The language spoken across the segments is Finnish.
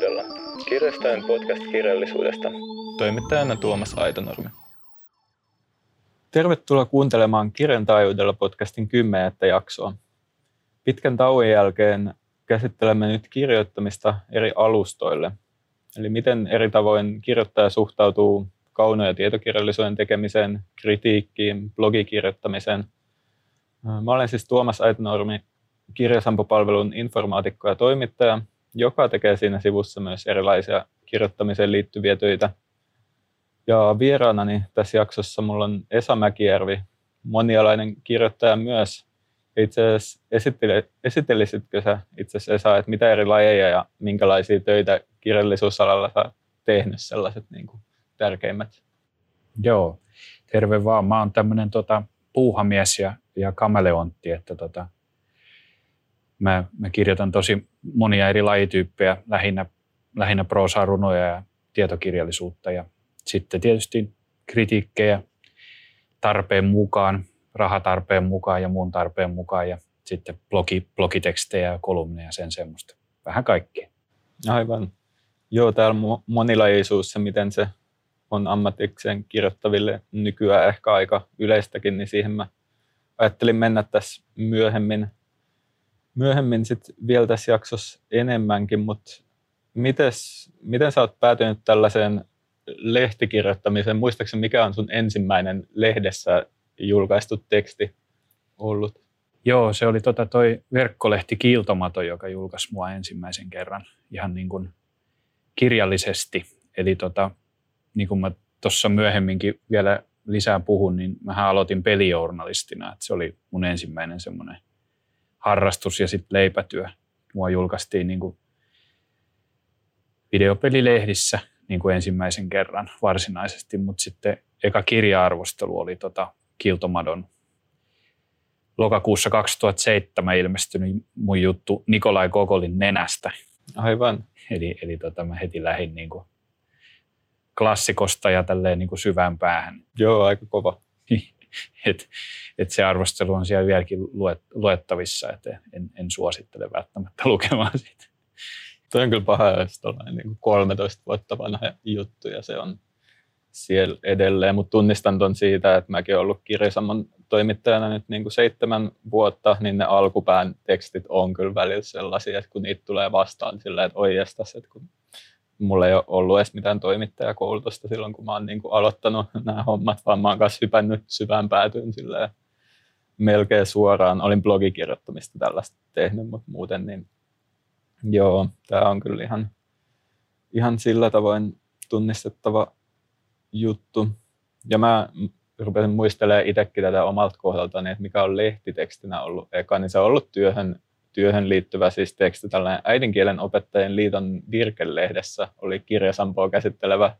taajuudella. Kirjastojen podcast-kirjallisuudesta. Toimittajana Tuomas Aitonurmi. Tervetuloa kuuntelemaan Kirjan taajuudella podcastin kymmenettä jaksoa. Pitkän tauon jälkeen käsittelemme nyt kirjoittamista eri alustoille. Eli miten eri tavoin kirjoittaja suhtautuu kauno- ja tietokirjallisuuden tekemiseen, kritiikkiin, blogikirjoittamiseen. Mä olen siis Tuomas Aitonurmi, kirjasampopalvelun informaatikko ja toimittaja, joka tekee siinä sivussa myös erilaisia kirjoittamiseen liittyviä töitä. Ja vieraanani tässä jaksossa mulla on Esa Mäkijärvi, monialainen kirjoittaja myös. Itse asiassa esittelisitkö sä itse asiassa Esa, että mitä eri lajeja ja minkälaisia töitä kirjallisuusalalla sä tehnyt sellaiset niin kuin tärkeimmät? Joo, terve vaan. Mä oon tämmöinen tota, puuhamies ja, ja kameleontti, että tota, Mä, mä kirjoitan tosi monia eri lajityyppejä, lähinnä, lähinnä proosaa, runoja ja tietokirjallisuutta ja sitten tietysti kritiikkejä tarpeen mukaan, rahatarpeen mukaan ja muun tarpeen mukaan ja sitten blogi, blogitekstejä ja kolumneja sen semmoista. Vähän kaikkea. Aivan. Joo, täällä monilaisuus ja miten se on ammatikseen kirjoittaville nykyään ehkä aika yleistäkin, niin siihen mä ajattelin mennä tässä myöhemmin myöhemmin sit vielä tässä jaksossa enemmänkin, mutta mites, miten sä oot päätynyt tällaiseen lehtikirjoittamiseen? Muistaakseni mikä on sun ensimmäinen lehdessä julkaistu teksti ollut? Joo, se oli tota toi verkkolehti Kiiltomato, joka julkaisi mua ensimmäisen kerran ihan niin kuin kirjallisesti. Eli tota, niin kuin mä tuossa myöhemminkin vielä lisää puhun, niin mä aloitin pelijournalistina. Että se oli mun ensimmäinen semmoinen harrastus ja sitten leipätyö. Mua julkaistiin niin kuin videopelilehdissä niin kuin ensimmäisen kerran varsinaisesti, mutta sitten eka kirja-arvostelu oli tota Kiltomadon lokakuussa 2007 ilmestynyt mun juttu Nikolai Kokolin nenästä. Aivan. Eli, eli tota, mä heti lähdin niin kuin klassikosta ja tälleen niin kuin syvään päähän. Joo, aika kova. et, et se arvostelu on siellä vieläkin luet, luettavissa, että en, en suosittele välttämättä lukemaan siitä. Tuo on kyllä paha, jos niin 13 vuotta vanha juttu ja se on siellä edelleen, mutta tunnistan tuon siitä, että mäkin olen ollut kirjasamman toimittajana nyt niin kuin seitsemän vuotta, niin ne alkupään tekstit on kyllä välillä sellaisia, että kun niitä tulee vastaan sillä, että oi että kun mulla ei ole ollut edes mitään toimittajakoulutusta silloin, kun mä oon niin kuin aloittanut nämä hommat, vaan mä oon kanssa hypännyt syvään päätyyn silleen melkein suoraan. Olin blogikirjoittamista tällaista tehnyt, mutta muuten niin joo, tämä on kyllä ihan, ihan sillä tavoin tunnistettava juttu. Ja mä rupesin muistelemaan itsekin tätä omalta kohdaltani, että mikä on lehtitekstinä ollut eka, niin se on ollut työhön työhön liittyvä siis teksti, tällainen äidinkielen opettajien liiton virkelehdessä oli kirjasampoa käsittelevä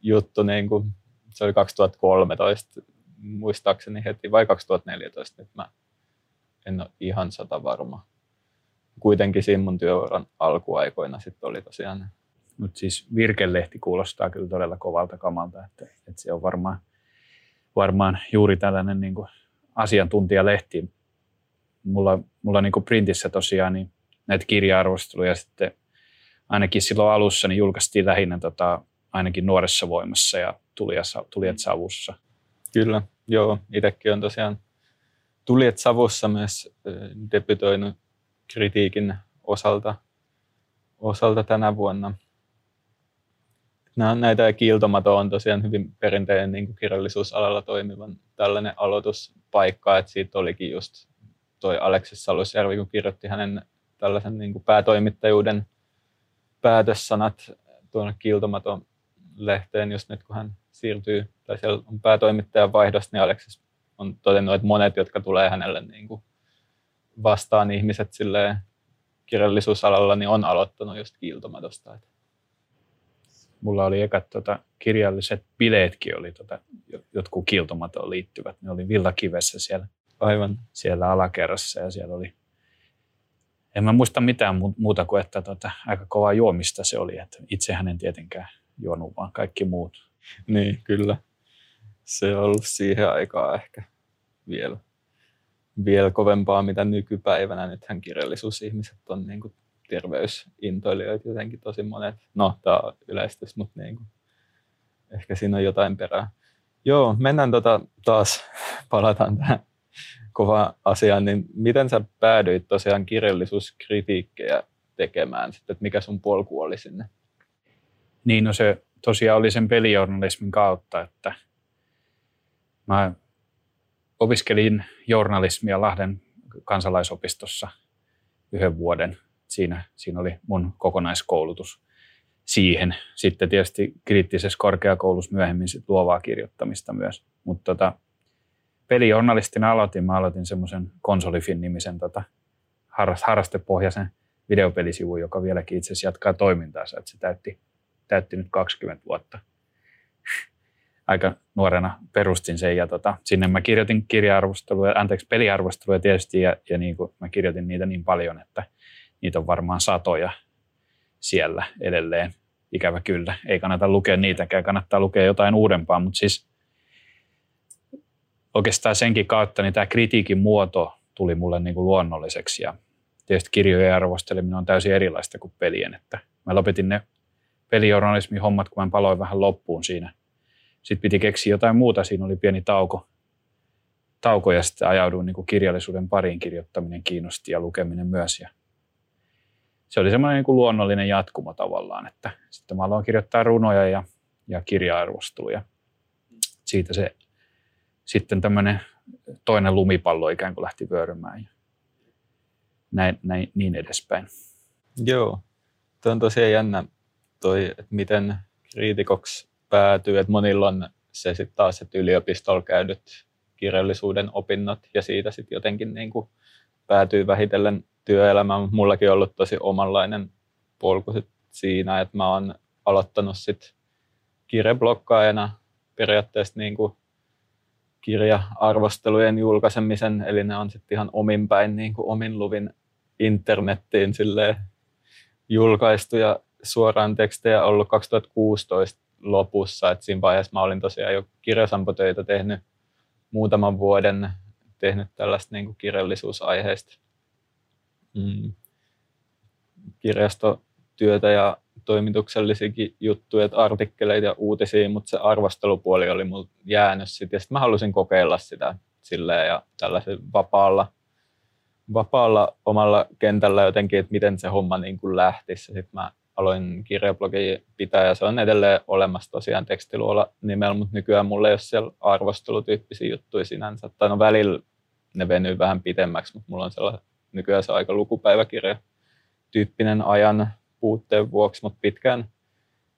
juttu, niin kuin, se oli 2013 muistaakseni heti, vai 2014, nyt mä en ole ihan sata varma. Kuitenkin siinä mun työuran alkuaikoina sitten oli tosiaan. Mutta siis virkelehti kuulostaa kyllä todella kovalta kamalta, että, että se on varmaan, varmaan juuri tällainen niin kuin asiantuntijalehti, mulla, mulla niin kuin printissä tosiaan niin näitä kirja-arvosteluja sitten ainakin silloin alussa niin julkaistiin lähinnä tota, ainakin nuoressa voimassa ja tulijat, tulijat savussa. Kyllä, joo. Itsekin on tosiaan tulijat savussa myös debytoinut kritiikin osalta, osalta tänä vuonna. Nämä, näitä kiiltomato on tosiaan hyvin perinteinen niin kirjallisuusalalla toimivan tällainen aloituspaikka, että siitä olikin just toi Aleksis Salusjärvi, kun kirjoitti hänen tällaisen niin kuin päätoimittajuuden päätössanat tuonne Kiltomaton lehteen, just nyt kun hän siirtyy, tai siellä on päätoimittajan vaihdos, niin Aleksis on todennut, että monet, jotka tulee hänelle niin kuin vastaan ihmiset silleen kirjallisuusalalla, niin on aloittanut just Kiltomatosta. Mulla oli ekat tota, kirjalliset bileetkin, oli tota, jotkut Kiltomatoon liittyvät. Ne oli Villakivessä siellä Aivan. siellä alakerrassa ja siellä oli, en mä muista mitään muuta kuin, että tota, aika kovaa juomista se oli, että itse hänen tietenkään juonut, vaan kaikki muut. Niin, kyllä. Se on ollut siihen aikaan ehkä vielä, vielä kovempaa, mitä nykypäivänä. Nythän kirjallisuusihmiset on niin kuin terveysintoilijoita jotenkin tosi monet. No, tämä on yleistys, mutta niin kuin, ehkä siinä on jotain perää. Joo, mennään tota taas, palataan tähän kova asiaan, niin miten sä päädyit tosiaan kirjallisuuskritiikkejä tekemään, sitten, että mikä sun polku oli sinne? Niin, no se tosiaan oli sen pelijournalismin kautta, että mä opiskelin journalismia Lahden kansalaisopistossa yhden vuoden. Siinä, siinä oli mun kokonaiskoulutus siihen. Sitten tietysti kriittisessä korkeakoulussa myöhemmin sit luovaa kirjoittamista myös. Mutta tota, pelijournalistina aloitin. Mä aloitin semmoisen Konsolifin-nimisen tota, harrastepohjaisen videopelisivun, joka vieläkin itse asiassa jatkaa toimintaansa. Että se täytti, täytti nyt 20 vuotta. Aika nuorena perustin sen ja tota, sinne mä kirjoitin kirja-arvosteluja, anteeksi peliarvosteluja tietysti ja, ja niin kuin mä kirjoitin niitä niin paljon, että niitä on varmaan satoja siellä edelleen. Ikävä kyllä. Ei kannata lukea niitäkään, kannattaa lukea jotain uudempaa, mutta siis oikeastaan senkin kautta niin tämä kritiikin muoto tuli mulle niin kuin luonnolliseksi ja tietysti kirjojen arvosteleminen on täysin erilaista kuin pelien, että mä lopetin ne pelijournalismin hommat, kun mä paloin vähän loppuun siinä. Sitten piti keksiä jotain muuta, siinä oli pieni tauko, tauko ja sitten ajauduin niin kuin kirjallisuuden pariin kirjoittaminen kiinnosti ja lukeminen myös. Ja se oli semmoinen niin kuin luonnollinen jatkumo tavallaan, että sitten mä aloin kirjoittaa runoja ja, ja kirja-arvosteluja. Siitä se sitten tämmöinen toinen lumipallo ikään kuin lähti vyörymään ja näin, näin, niin edespäin. Joo, tuo on tosiaan jännä toi, että miten kriitikoksi päätyy, että monilla on se sitten taas, että yliopistolla käydyt kirjallisuuden opinnot ja siitä sitten jotenkin niin kuin päätyy vähitellen työelämään. Mullakin on ollut tosi omanlainen polku sit siinä, että mä oon aloittanut sitten kirjablokkaajana periaatteessa niin kuin kirja-arvostelujen julkaisemisen, eli ne on sitten ihan omin päin niin kuin omin luvin internettiin julkaistuja suoraan tekstejä ollut 2016 lopussa, että siinä vaiheessa mä olin tosiaan jo kirjasampotöitä tehnyt muutaman vuoden, tehnyt tällaista niin kuin kirjallisuusaiheista mm, kirjastotyötä ja toimituksellisiakin juttuja, että artikkeleita ja uutisia, mutta se arvostelupuoli oli mulla jäänyt sitten. Ja sitten mä halusin kokeilla sitä silleen ja tällaisen vapaalla, vapaalla omalla kentällä jotenkin, että miten se homma niin kuin lähtisi. Sitten mä aloin kirjablogi pitää ja se on edelleen olemassa tosiaan tekstiluola nimellä, mutta nykyään mulla ei ole siellä arvostelutyyppisiä juttuja sinänsä. Tai no välillä ne venyy vähän pitemmäksi, mutta mulla on sellainen nykyään se aika lukupäiväkirja tyyppinen ajan puutteen vuoksi, mutta pitkään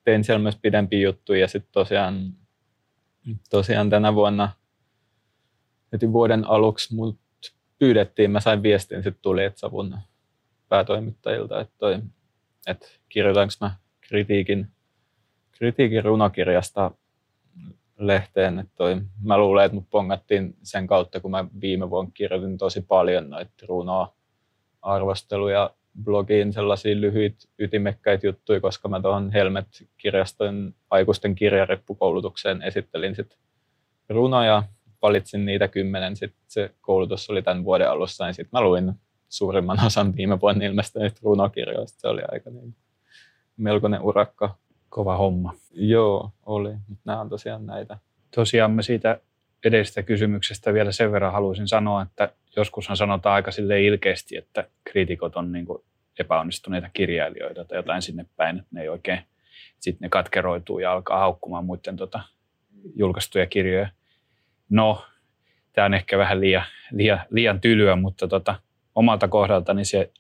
tein siellä myös pidempiä juttuja ja sitten tosiaan, tosiaan tänä vuonna heti vuoden aluksi mut pyydettiin, mä sain viestin, sitten tuli että savun päätoimittajilta, että, toi, että kirjoitanko mä kritiikin, kritiikin runokirjasta lehteen. Että toi, mä luulen, että mut pongattiin sen kautta, kun mä viime vuonna kirjoitin tosi paljon noita runoa arvosteluja blogiin sellaisia lyhyitä ytimekkäitä juttuja, koska mä tuohon Helmet-kirjaston aikuisten kirjareppukoulutukseen esittelin sit runoja, valitsin niitä kymmenen, sitten se koulutus oli tämän vuoden alussa, niin sitten mä luin suurimman osan viime vuonna ilmestyneistä runokirjoista. Se oli aika niin melkoinen urakka. Kova homma. Joo, oli. Mutta nämä on tosiaan näitä. Tosiaan mä siitä edellisestä kysymyksestä vielä sen verran haluaisin sanoa, että joskushan sanotaan aika sille ilkeästi, että kriitikot on niin epäonnistuneita kirjailijoita tai jotain sinne päin, että ne ei oikein, sitten ne katkeroituu ja alkaa haukkumaan muiden tota, julkaistuja kirjoja. No, tämä on ehkä vähän liian, liian, liian tylyä, mutta tota, omalta kohdaltani se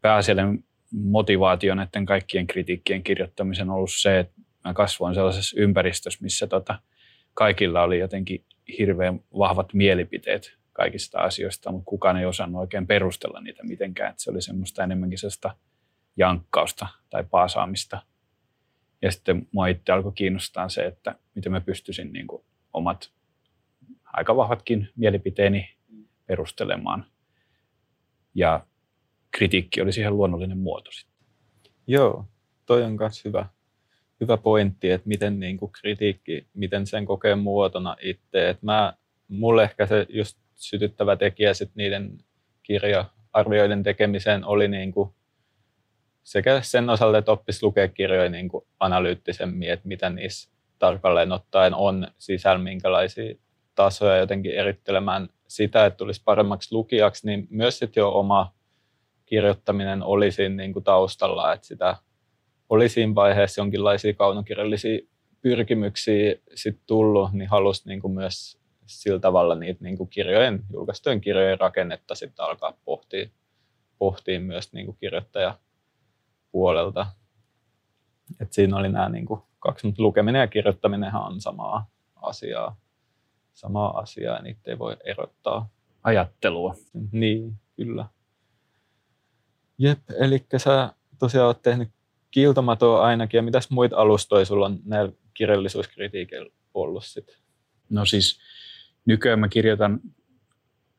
pääasiallinen motivaatio näiden kaikkien kritiikkien kirjoittamisen on ollut se, että mä kasvoin sellaisessa ympäristössä, missä tota, kaikilla oli jotenkin hirveän vahvat mielipiteet kaikista asioista, mutta kukaan ei osannut oikein perustella niitä mitenkään. Että se oli semmoista enemmänkin sellaista jankkausta tai paasaamista. Ja sitten mua itse alkoi kiinnostaa se, että miten mä pystyisin niin kuin omat aika vahvatkin mielipiteeni perustelemaan. Ja kritiikki oli siihen luonnollinen muoto sitten. Joo, toi on myös hyvä, hyvä pointti, että miten niin kuin kritiikki, miten sen kokee muotona itse. Että mä, mulle ehkä se just sytyttävä tekijä sit niiden kirja-arvioiden tekemiseen oli niin kuin sekä sen osalta, että oppisi lukea kirjoja niin kuin analyyttisemmin, että mitä niissä tarkalleen ottaen on sisällä, minkälaisia tasoja jotenkin erittelemään sitä, että tulisi paremmaksi lukijaksi, niin myös sitten jo oma kirjoittaminen oli siinä niin kuin taustalla, että sitä oli siinä vaiheessa jonkinlaisia kaunokirjallisia pyrkimyksiä sit tullut, niin halusi niin kuin myös sillä tavalla niitä niin kuin kirjojen, julkaistujen kirjojen rakennetta sitten alkaa pohtia, pohtia myös niin kuin kirjoittajapuolelta. Et siinä oli nämä niin kuin kaksi, mutta lukeminen ja kirjoittaminen on samaa asiaa. Samaa asiaa ja niitä ei voi erottaa. Ajattelua. Niin, kyllä. Jep, eli sä tosiaan oot tehnyt kiiltomatoa ainakin, ja mitäs muita alustoja sulla on näillä kirjallisuuskritiikeillä ollut sit? No siis nykyään mä kirjoitan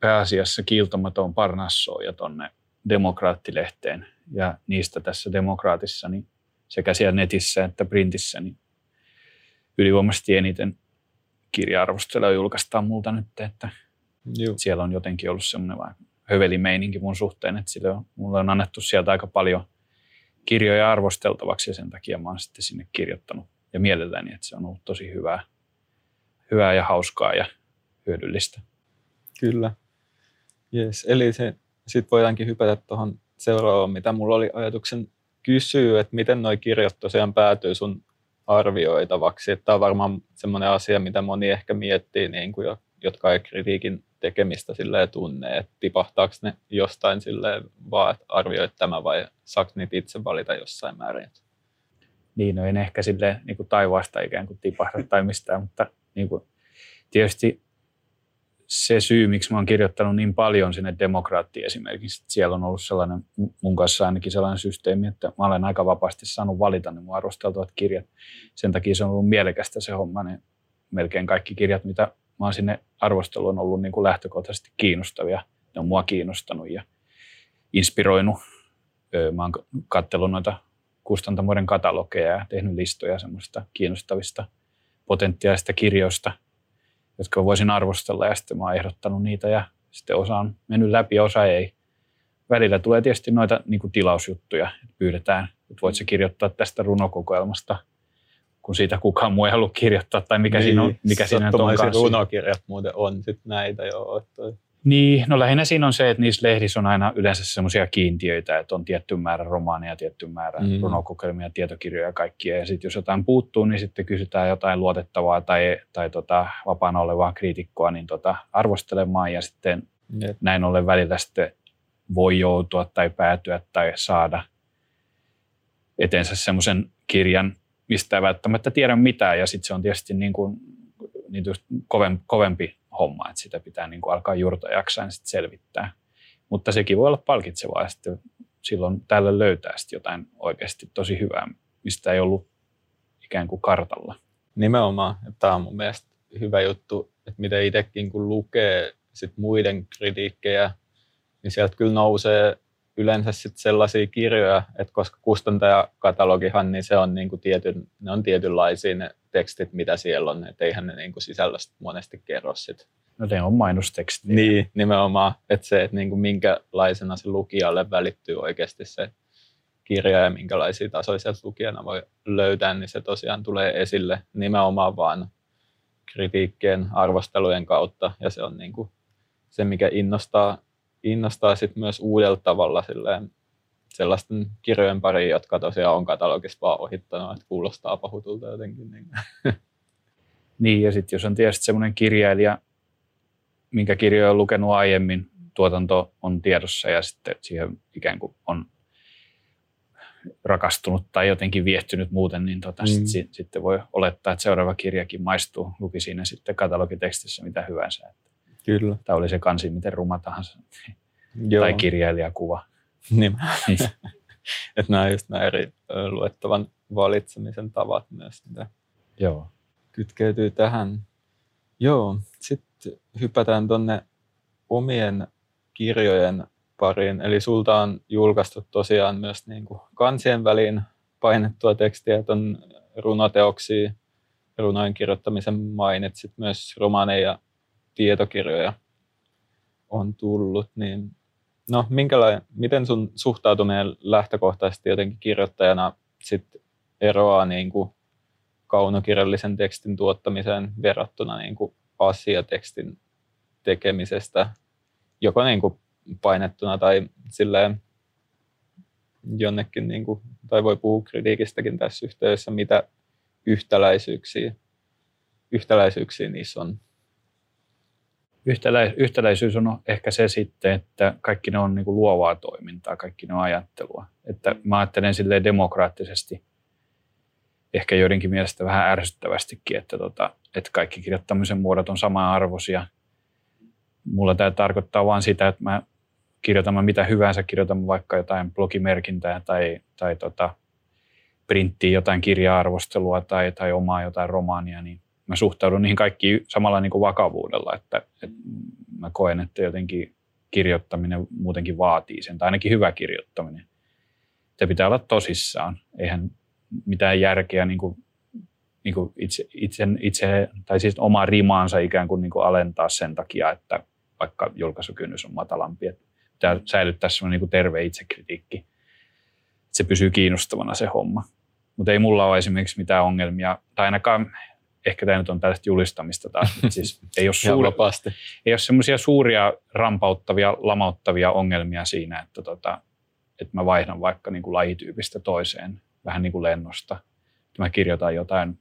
pääasiassa kiiltomatoon Parnassoon ja tonne Demokraattilehteen. Ja niistä tässä Demokraatissa, niin sekä siellä netissä että printissä, niin ylivoimaisesti eniten kirja-arvostelua julkaistaan multa nyt, että Juu. siellä on jotenkin ollut semmoinen vähän hövelimeininki mun suhteen, että sille on, mulle on annettu sieltä aika paljon kirjoja arvosteltavaksi ja sen takia mä oon sitten sinne kirjoittanut ja mielelläni, että se on ollut tosi hyvää, hyvää ja hauskaa ja hyödyllistä. Kyllä. Yes. Eli se, sitten voidaankin hypätä tuohon seuraavaan, mitä mulla oli ajatuksen kysyä, että miten nuo kirjat tosiaan päätyy sun arvioitavaksi. Tämä on varmaan semmoinen asia, mitä moni ehkä miettii, niin kuin jo, jotka ei kritiikin tekemistä silleen tunne, että tipahtaako ne jostain silleen vaan, että arvioit tämä vai saako niitä itse valita jossain määrin. Niin, no en ehkä sille niin kuin taivaasta ikään kuin tipahda tai mistään, mutta niin kuin, tietysti se syy, miksi mä oon kirjoittanut niin paljon sinne demokraattiin esimerkiksi, että siellä on ollut sellainen, mun kanssa ainakin sellainen systeemi, että mä olen aika vapaasti saanut valita ne mun arvosteltavat kirjat. Sen takia se on ollut mielekästä se homma, niin melkein kaikki kirjat, mitä mä oon sinne arvosteluun ollut niin kuin lähtökohtaisesti kiinnostavia. Ne on mua kiinnostanut ja inspiroinut. Mä oon katsellut noita kustantamoiden katalogeja ja tehnyt listoja semmoista kiinnostavista potentiaalista kirjoista – jotka voisin arvostella ja sitten mä oon ehdottanut niitä ja sitten osa on mennyt läpi ja osa ei. Välillä tulee tietysti noita niin tilausjuttuja, että pyydetään, että voit se kirjoittaa tästä runokokoelmasta, kun siitä kukaan muu ei halua kirjoittaa, tai mikä niin, siinä on, mikä siinä on runokirjat muuten on sitten näitä jo. Niin, no lähinnä siinä on se, että niissä lehdissä on aina yleensä semmoisia kiintiöitä, että on tietty määrä romaaneja, tietty määrä mm. runokokelmia, tietokirjoja ja kaikkia. Ja sitten jos jotain puuttuu, niin sitten kysytään jotain luotettavaa tai, tai tota, vapaana olevaa kriitikkoa niin tota, arvostelemaan. Ja sitten Jep. näin ollen välillä sitten voi joutua tai päätyä tai saada eteensä semmoisen kirjan, mistä ei välttämättä tiedä mitään. Ja sitten se on tietysti niin kuin, niin kovempi homma, että sitä pitää niin kuin alkaa jaksaa ja sitten selvittää. Mutta sekin voi olla palkitsevaa sitten silloin tällä löytää sitten jotain oikeasti tosi hyvää, mistä ei ollut ikään kuin kartalla. Nimenomaan. Tämä on mun mielestä hyvä juttu, että miten itsekin kun lukee sit muiden kritiikkejä, niin sieltä kyllä nousee yleensä sit sellaisia kirjoja, että koska kustantajakatalogihan, niin se on niinku tietyn, ne on tietynlaisia ne tekstit, mitä siellä on, että eihän ne niinku sisällöstä monesti kerro sit. No ne on mainosteksti. Niin, nimenomaan, että se, että niinku minkälaisena se lukijalle välittyy oikeasti se kirja ja minkälaisia tasoja sieltä lukijana voi löytää, niin se tosiaan tulee esille nimenomaan vaan kritiikkien, arvostelujen kautta, ja se on niinku se, mikä innostaa innostaa sit myös uudella tavalla silleen, sellaisten kirjojen pariin, jotka tosiaan on katalogissa vaan ohittanut, että kuulostaa pahutulta jotenkin. Niin, niin ja sitten jos on tietysti semmoinen kirjailija, minkä kirjoja on lukenut aiemmin, tuotanto on tiedossa ja sitten siihen ikään kuin on rakastunut tai jotenkin viehtynyt muuten, niin tota, mm. sit, sitten voi olettaa, että seuraava kirjakin maistuu. Luki siinä sitten katalogitekstissä mitä hyvänsä. Että Kyllä. Tai oli se kansi miten ruma tahansa. Joo. tai kirjailijakuva. Niin. että nämä just nämä eri luettavan valitsemisen tavat myös, mitä Joo. kytkeytyy tähän. Joo, sitten hypätään tuonne omien kirjojen pariin. Eli sulta on julkaistu tosiaan myös niin kuin kansien väliin painettua tekstiä tuon runoteoksia, runojen kirjoittamisen mainitsit myös romaaneja tietokirjoja on tullut, niin No, minkälainen, miten sun suhtautuminen lähtökohtaisesti jotenkin kirjoittajana sit eroaa niin kuin kaunokirjallisen tekstin tuottamiseen verrattuna niin kuin asiatekstin tekemisestä, joko niin kuin painettuna tai silleen jonnekin, niin kuin, tai voi puhua kritiikistäkin tässä yhteydessä, mitä yhtäläisyyksiä, yhtäläisyyksiä niissä on. Yhtälä, yhtäläisyys on ehkä se sitten, että kaikki ne on niin kuin luovaa toimintaa, kaikki ne on ajattelua. Että mä ajattelen silleen demokraattisesti, ehkä joidenkin mielestä vähän ärsyttävästikin, että, tota, että kaikki kirjoittamisen muodot on sama-arvoisia. Mulla tämä tarkoittaa vain sitä, että mä kirjoitan mä mitä hyvänsä, kirjoitan vaikka jotain blogimerkintää tai, tai tota, printtiin jotain kirja-arvostelua tai, tai omaa jotain romaania, niin mä suhtaudun niihin kaikkiin samalla niin kuin vakavuudella, että, että mä koen, että jotenkin kirjoittaminen muutenkin vaatii sen, tai ainakin hyvä kirjoittaminen. Se pitää olla tosissaan. Eihän mitään järkeä niin kuin, niin kuin itse, itse, itse, tai siis omaa rimaansa ikään kuin, niin kuin alentaa sen takia, että vaikka julkaisukynnys on matalampi. Että pitää säilyttää semmoinen niin terve itsekritiikki. Että se pysyy kiinnostavana se homma. Mutta ei mulla ole esimerkiksi mitään ongelmia, tai ainakaan ehkä tämä nyt on tällaista julistamista taas, mutta siis ei ole, suuri, ei ole semmoisia suuria rampauttavia, lamauttavia ongelmia siinä, että, tota, että mä vaihdan vaikka niin kuin lajityypistä toiseen vähän niin kuin lennosta. Että mä kirjoitan jotain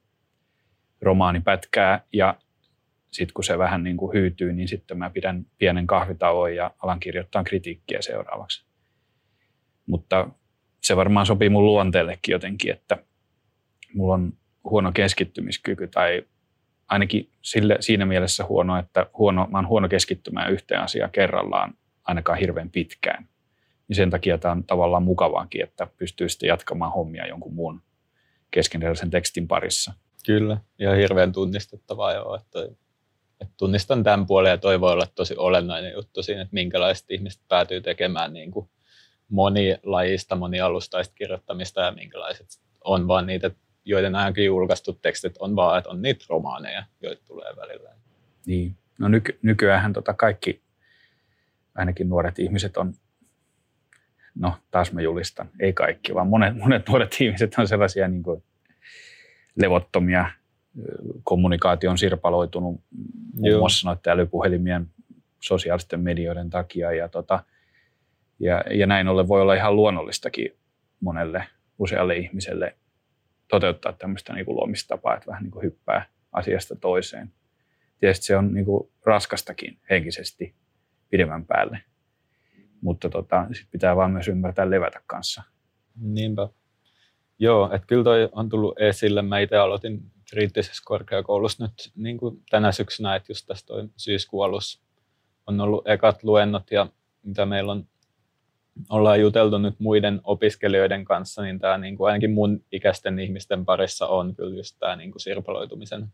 romaanipätkää ja sitten kun se vähän niin kuin hyytyy, niin sitten mä pidän pienen kahvitauon ja alan kirjoittaa kritiikkiä seuraavaksi. Mutta se varmaan sopii mun luonteellekin jotenkin, että mulla on huono keskittymiskyky tai ainakin sille, siinä mielessä huono, että huono, mä oon huono keskittymään yhteen asiaan kerrallaan ainakaan hirveän pitkään. Niin sen takia tämä on tavallaan mukavaakin, että pystyy sitten jatkamaan hommia jonkun muun keskeneräisen tekstin parissa. Kyllä, ja hirveän tunnistettavaa jo, että, että tunnistan tämän puolen ja toi voi olla tosi olennainen juttu siinä, että minkälaiset ihmiset päätyy tekemään niin kuin monilajista, monialustaista kirjoittamista ja minkälaiset on vaan niitä joiden ainakin julkaistut tekstit on vaan, että on niitä romaaneja, joita tulee välillä. Niin. No nyky- nykyään tota kaikki, ainakin nuoret ihmiset on, no taas mä julistan, ei kaikki, vaan monet, monet nuoret ihmiset on sellaisia niin kuin levottomia, kommunikaatio on sirpaloitunut muun muassa noiden älypuhelimien sosiaalisten medioiden takia ja, tota, ja, ja näin ollen voi olla ihan luonnollistakin monelle usealle ihmiselle toteuttaa tämmöistä niin kuin luomistapaa, että vähän niin kuin hyppää asiasta toiseen. Tietysti se on niin kuin raskastakin henkisesti pidemmän päälle, mutta tota, sit pitää vaan myös ymmärtää levätä kanssa. Niinpä. Joo, että kyllä toi on tullut esille. Mä itse aloitin kriittisessä korkeakoulussa nyt niin kuin tänä syksynä, että just tässä toi syyskuun alussa on ollut ekat luennot ja mitä meillä on ollaan juteltu nyt muiden opiskelijoiden kanssa, niin tämä niin kuin ainakin mun ikäisten ihmisten parissa on kyllä just tämä niin kuin sirpaloitumisen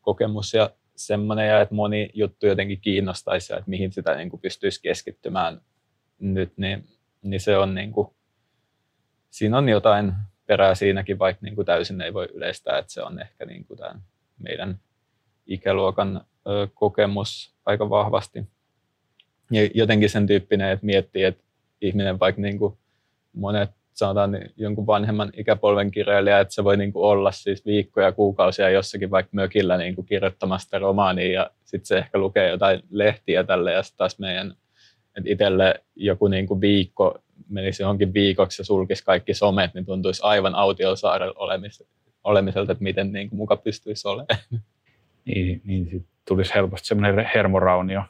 kokemus ja semmoinen, ja että moni juttu jotenkin kiinnostaisi että mihin sitä niin kuin pystyisi keskittymään nyt, niin, niin se on niin kuin, siinä on jotain perää siinäkin, vaikka niin kuin täysin ei voi yleistää, että se on ehkä niin kuin tämän meidän ikäluokan kokemus aika vahvasti. Ja jotenkin sen tyyppinen, että miettii, että ihminen, vaikka niin kuin monet sanotaan niin jonkun vanhemman ikäpolven kirjailija, että se voi niin kuin olla siis viikkoja, kuukausia jossakin vaikka mökillä niin kuin kirjoittamasta romaania ja sitten se ehkä lukee jotain lehtiä tälle ja sitten taas meidän, että itselle joku niin kuin viikko menisi johonkin viikoksi ja sulkisi kaikki somet, niin tuntuisi aivan autiosaarella olemiselta, että miten niin kuin muka pystyisi olemaan. Niin, niin sit tulisi helposti semmoinen hermoraunio.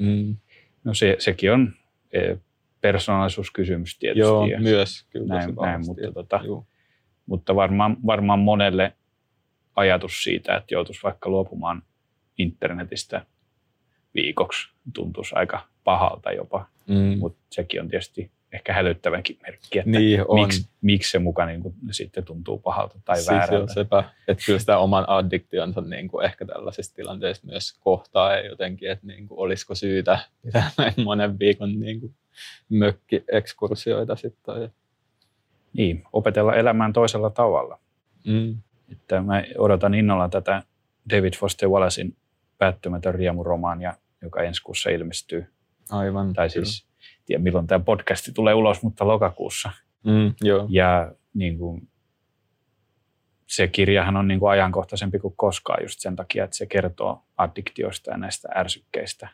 Mm. No se, sekin on e, persoonallisuuskysymys tietysti. Joo, ja myös. Kyllä näin, näin, mutta, tota, mutta varmaan, varmaan monelle ajatus siitä, että joutuisi vaikka luopumaan internetistä viikoksi, tuntuisi aika pahalta jopa. Mm. Mutta sekin on tietysti ehkä hälyttävänkin merkki, että niin on. Miksi, miksi se muka niin kuin, sitten tuntuu pahalta tai siis väärältä. Joo, sepä, että kyllä sitä oman addiktionsa niin kuin ehkä tällaisessa tilanteessa myös kohtaa ja jotenkin, että niin kuin, olisiko syytä pitää näin monen viikon niin kuin mökkiekskursioita sitten. Niin, opetella elämään toisella tavalla. Mm. Että mä odotan innolla tätä David Foster Wallacein päättymätön riemuromaania, joka ensi kuussa ilmestyy. Aivan. Tai siis tiedä milloin tämä podcasti tulee ulos, mutta lokakuussa. Mm, joo. Ja niin kuin, se kirjahan on niin kuin ajankohtaisempi kuin koskaan just sen takia, että se kertoo addiktioista ja näistä ärsykkeistä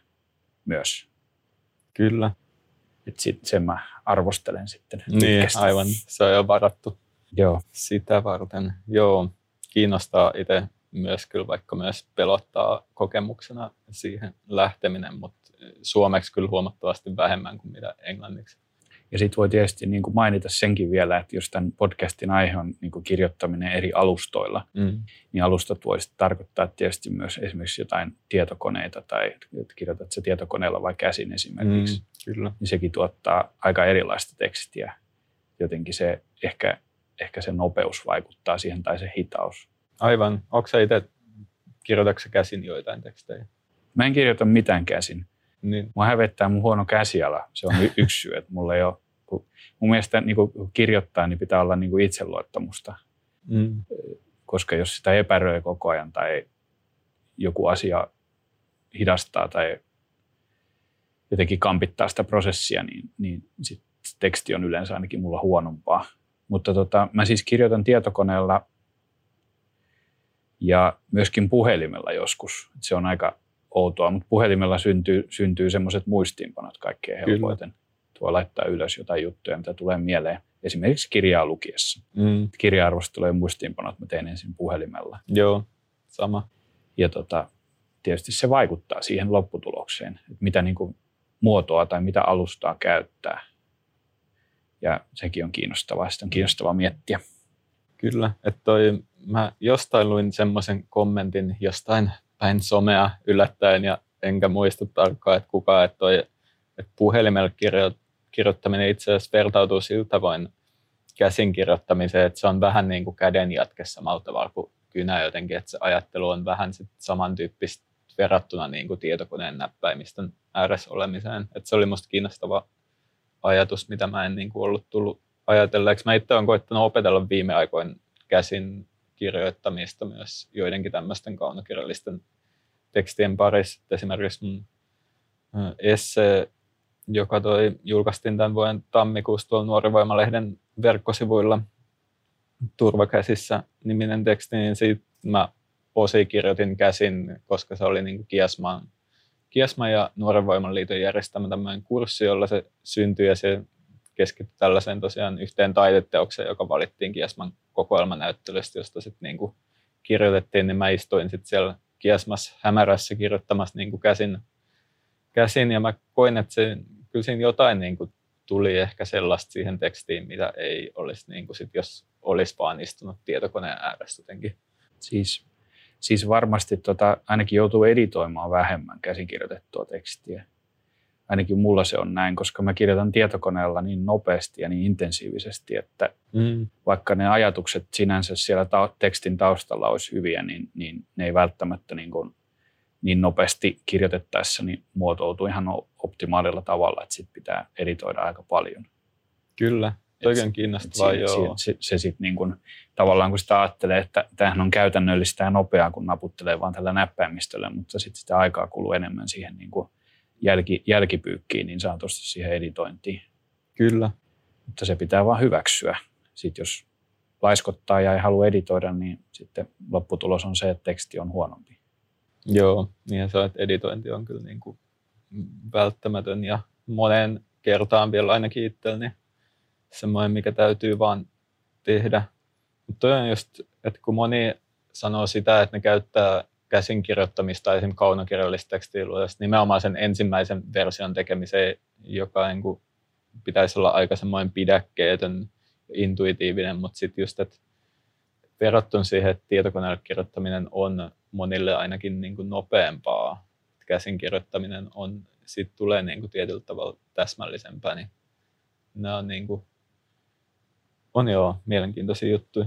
myös. Kyllä. Et sit, sen mä arvostelen sitten. Niin, pitkästi. aivan. Se on jo varattu Joo. sitä varten. Joo, kiinnostaa itse myös kyllä, vaikka myös pelottaa kokemuksena siihen lähteminen, mutta suomeksi kyllä huomattavasti vähemmän kuin mitä englanniksi. Ja sitten voi tietysti niin kuin mainita senkin vielä, että jos tämän podcastin aihe on niin kuin kirjoittaminen eri alustoilla, Mm. niin alustat voisi tarkoittaa tietysti myös esimerkiksi jotain tietokoneita tai että kirjoitat se tietokoneella vai käsin esimerkiksi. Mm, kyllä. Niin sekin tuottaa aika erilaista tekstiä. Jotenkin se ehkä, ehkä se nopeus vaikuttaa siihen tai se hitaus. Aivan. Onko sä itse, kirjoitatko käsin joitain tekstejä? Mä en kirjoita mitään käsin. Niin. Mua hävettää mun huono käsiala. Se on yksi syy, että mulla ei ole, kun mun mielestä niin kun kirjoittaa, niin pitää olla niin kuin itseluottamusta. Mm. Koska jos sitä epäröi koko ajan tai joku asia hidastaa tai jotenkin kampittaa sitä prosessia, niin, niin sit teksti on yleensä ainakin mulla huonompaa. Mutta tota, mä siis kirjoitan tietokoneella ja myöskin puhelimella joskus. Se on aika outoa, mutta puhelimella syntyy, syntyy semmoiset muistiinpanot kaikkein Kyllä. helpoiten. Tuo laittaa ylös jotain juttuja, mitä tulee mieleen. Esimerkiksi kirjaa lukiessa. Mm. Kirja-arvostelujen muistiinpanot mä teen ensin puhelimella. Joo, sama. Ja tota, tietysti se vaikuttaa siihen lopputulokseen, että mitä niin kuin muotoa tai mitä alustaa käyttää. Ja sekin on kiinnostavaa. Sitä on kiinnostavaa miettiä. Kyllä, että toi, mä jostain luin semmoisen kommentin jostain päin somea yllättäen ja enkä muista tarkkaan, että kuka, että, toi, että puhelimella kirjo, kirjoittaminen itse asiassa vertautuu siltä tavoin käsin kirjoittamiseen, että se on vähän niin kuin käden jatke samalla tavalla kuin kynä jotenkin, että se ajattelu on vähän sit samantyyppistä verrattuna niin kuin tietokoneen näppäimistön ääressä olemiseen. Että se oli musta kiinnostava ajatus, mitä mä en niin kuin ollut tullut ajatelleeksi. Mä itse olen koittanut opetella viime aikoina käsin kirjoittamista myös joidenkin tämmöisten kaunokirjallisten tekstien parissa. Esimerkiksi mun esse, joka toi, julkaistiin tämän vuoden tammikuussa tuolla Nuorivoimalehden verkkosivuilla Turvakäsissä niminen teksti, niin siitä mä osi kirjoitin käsin, koska se oli niin Kiasman, Kiasman ja Nuoren Voiman liiton järjestämä tämmöinen kurssi, jolla se syntyi ja se keskittyi tällaiseen tosiaan yhteen taideteokseen, joka valittiin Kiasman kokoelmanäyttelystä, josta sitten niin kuin kirjoitettiin, niin mä istuin sitten siellä Kiasmas hämärässä kirjoittamassa niin kuin käsin, käsin ja mä koin, että se, kyllä siinä jotain niin kuin tuli ehkä sellaista siihen tekstiin, mitä ei olisi, niin kuin sit, jos olisi vaan istunut tietokoneen ääressä jotenkin. Siis, siis varmasti tota, ainakin joutuu editoimaan vähemmän käsikirjoitettua tekstiä. Ainakin mulla se on näin, koska mä kirjoitan tietokoneella niin nopeasti ja niin intensiivisesti, että Mm. vaikka ne ajatukset sinänsä siellä ta- tekstin taustalla olisi hyviä, niin, niin ne ei välttämättä niin, kuin, niin nopeasti kirjoitettaessa niin muotoutu ihan optimaalilla tavalla, että sit pitää editoida aika paljon. Kyllä, Et toikin Et kiinnostavaa, si- joo. si- se, se sitten niin kuin, tavallaan kun sitä ajattelee, että tämähän on käytännöllistä ja nopeaa, kun naputtelee vaan tällä näppäimistöllä, mutta sitten sitä aikaa kuluu enemmän siihen niin kuin jälki, jälkipyykkiin niin sanotusti siihen editointiin. Kyllä, Mutta se pitää vaan hyväksyä. Sitten jos laiskottaa ja ei halua editoida, niin sitten lopputulos on se, että teksti on huonompi. joo. Niin se on, että editointi on kyllä niin kuin välttämätön ja moneen kertaan vielä ainakin itselleni semmoinen, mikä täytyy vaan tehdä. Mutta on just, että kun moni sanoo sitä, että ne käyttää käsinkirjoittamista esimerkiksi kaunokirjallista tekstiiluudesta nimenomaan sen ensimmäisen version tekemiseen, joka niin kuin pitäisi olla aika semmoinen pidäkkeetön, intuitiivinen, mutta sitten just, että verrattuna siihen, että tietokoneella kirjoittaminen on monille ainakin niin kuin nopeampaa, käsin kirjoittaminen on, siitä tulee niin kuin tietyllä tavalla täsmällisempää, niin nämä on, niin kuin, on joo mielenkiintoisia juttuja.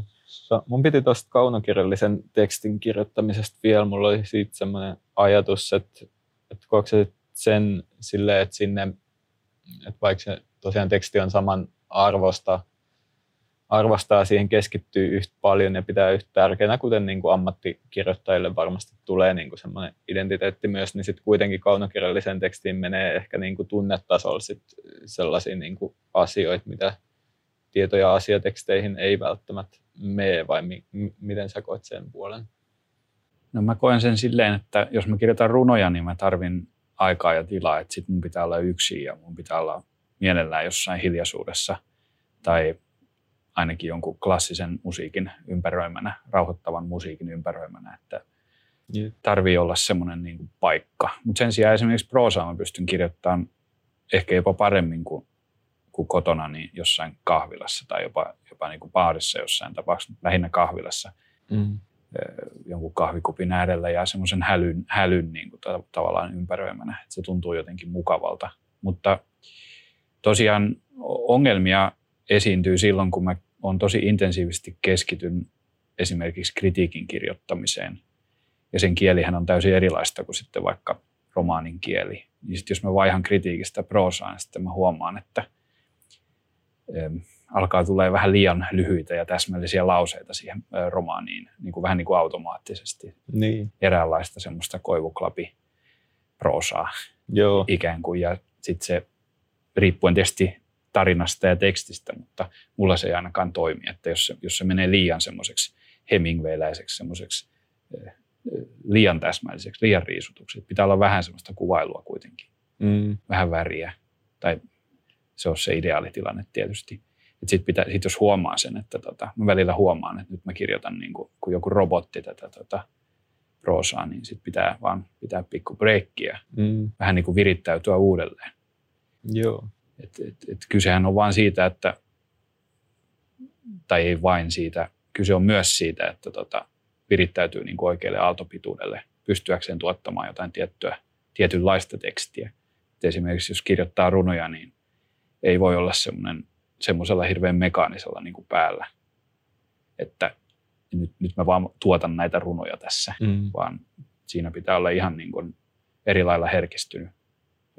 Mun piti tuosta kaunokirjallisen tekstin kirjoittamisesta vielä, mulla oli siitä semmoinen ajatus, että, että koetko sen silleen, että sinne, että vaikka se tosiaan teksti on saman arvosta, arvostaa siihen keskittyy yhtä paljon ja pitää yhtä tärkeänä, kuten niin kuin ammattikirjoittajille varmasti tulee niin kuin semmoinen identiteetti myös, niin sitten kuitenkin kaunokirjalliseen tekstiin menee ehkä niin kuin tunnetasolla sit sellaisia niin kuin asioita, mitä tieto- ja asiateksteihin ei välttämättä mene, vai mi- miten sä koet sen puolen? No mä koen sen silleen, että jos mä kirjoitan runoja, niin mä tarvin aikaa ja tilaa, että sit mun pitää olla yksin ja mun pitää olla mielellään jossain hiljaisuudessa tai ainakin jonkun klassisen musiikin ympäröimänä, rauhoittavan musiikin ympäröimänä, että tarvii olla semmoinen niin kuin paikka. Mutta sen sijaan esimerkiksi proosaa mä pystyn kirjoittamaan ehkä jopa paremmin kuin, kuin kotona niin jossain kahvilassa tai jopa, jopa niin kuin baarissa jossain tapauksessa, lähinnä kahvilassa. Mm jonkun kahvikupin äärellä ja semmoisen hälyn, hälyn niin kuin tavallaan ympäröimänä. Että se tuntuu jotenkin mukavalta. Mutta tosiaan ongelmia esiintyy silloin, kun mä on tosi intensiivisesti keskityn esimerkiksi kritiikin kirjoittamiseen. Ja sen kielihän on täysin erilaista kuin sitten vaikka romaanin kieli. Niin sitten jos mä vaihan kritiikistä proosaan, niin sitten mä huomaan, että alkaa tulee vähän liian lyhyitä ja täsmällisiä lauseita siihen romaaniin, niin kuin vähän niin kuin automaattisesti. Niin. Eräänlaista semmoista koivuklapi proosaa Joo. ikään kuin. Ja sitten se riippuen tietysti tarinasta ja tekstistä, mutta mulla se ei ainakaan toimi, että jos se, jos se menee liian semmoiseksi Hemingwayläiseksi, semmoiseksi liian täsmälliseksi, liian riisutuksi. Pitää olla vähän semmoista kuvailua kuitenkin. Mm. Vähän väriä. Tai se on se ideaalitilanne tietysti. Sitten sit jos huomaa sen, että tota, mä välillä huomaan, että nyt mä kirjoitan niin kuin, kun joku robotti tätä tota, proosaa, niin sitten pitää vaan pitää pikku breikkiä, mm. vähän niin kuin virittäytyä uudelleen. Joo. Et, et, et kysehän on vain siitä, että, tai ei vain siitä, kyse on myös siitä, että tota, virittäytyy niin kuin oikealle aaltopituudelle pystyäkseen tuottamaan jotain tiettyä, tietynlaista tekstiä. Et esimerkiksi jos kirjoittaa runoja, niin ei voi olla semmoinen semmoisella hirveän mekaanisella niin kuin päällä, että nyt, nyt mä vaan tuotan näitä runoja tässä, mm. vaan siinä pitää olla ihan niin kuin eri lailla herkistynyt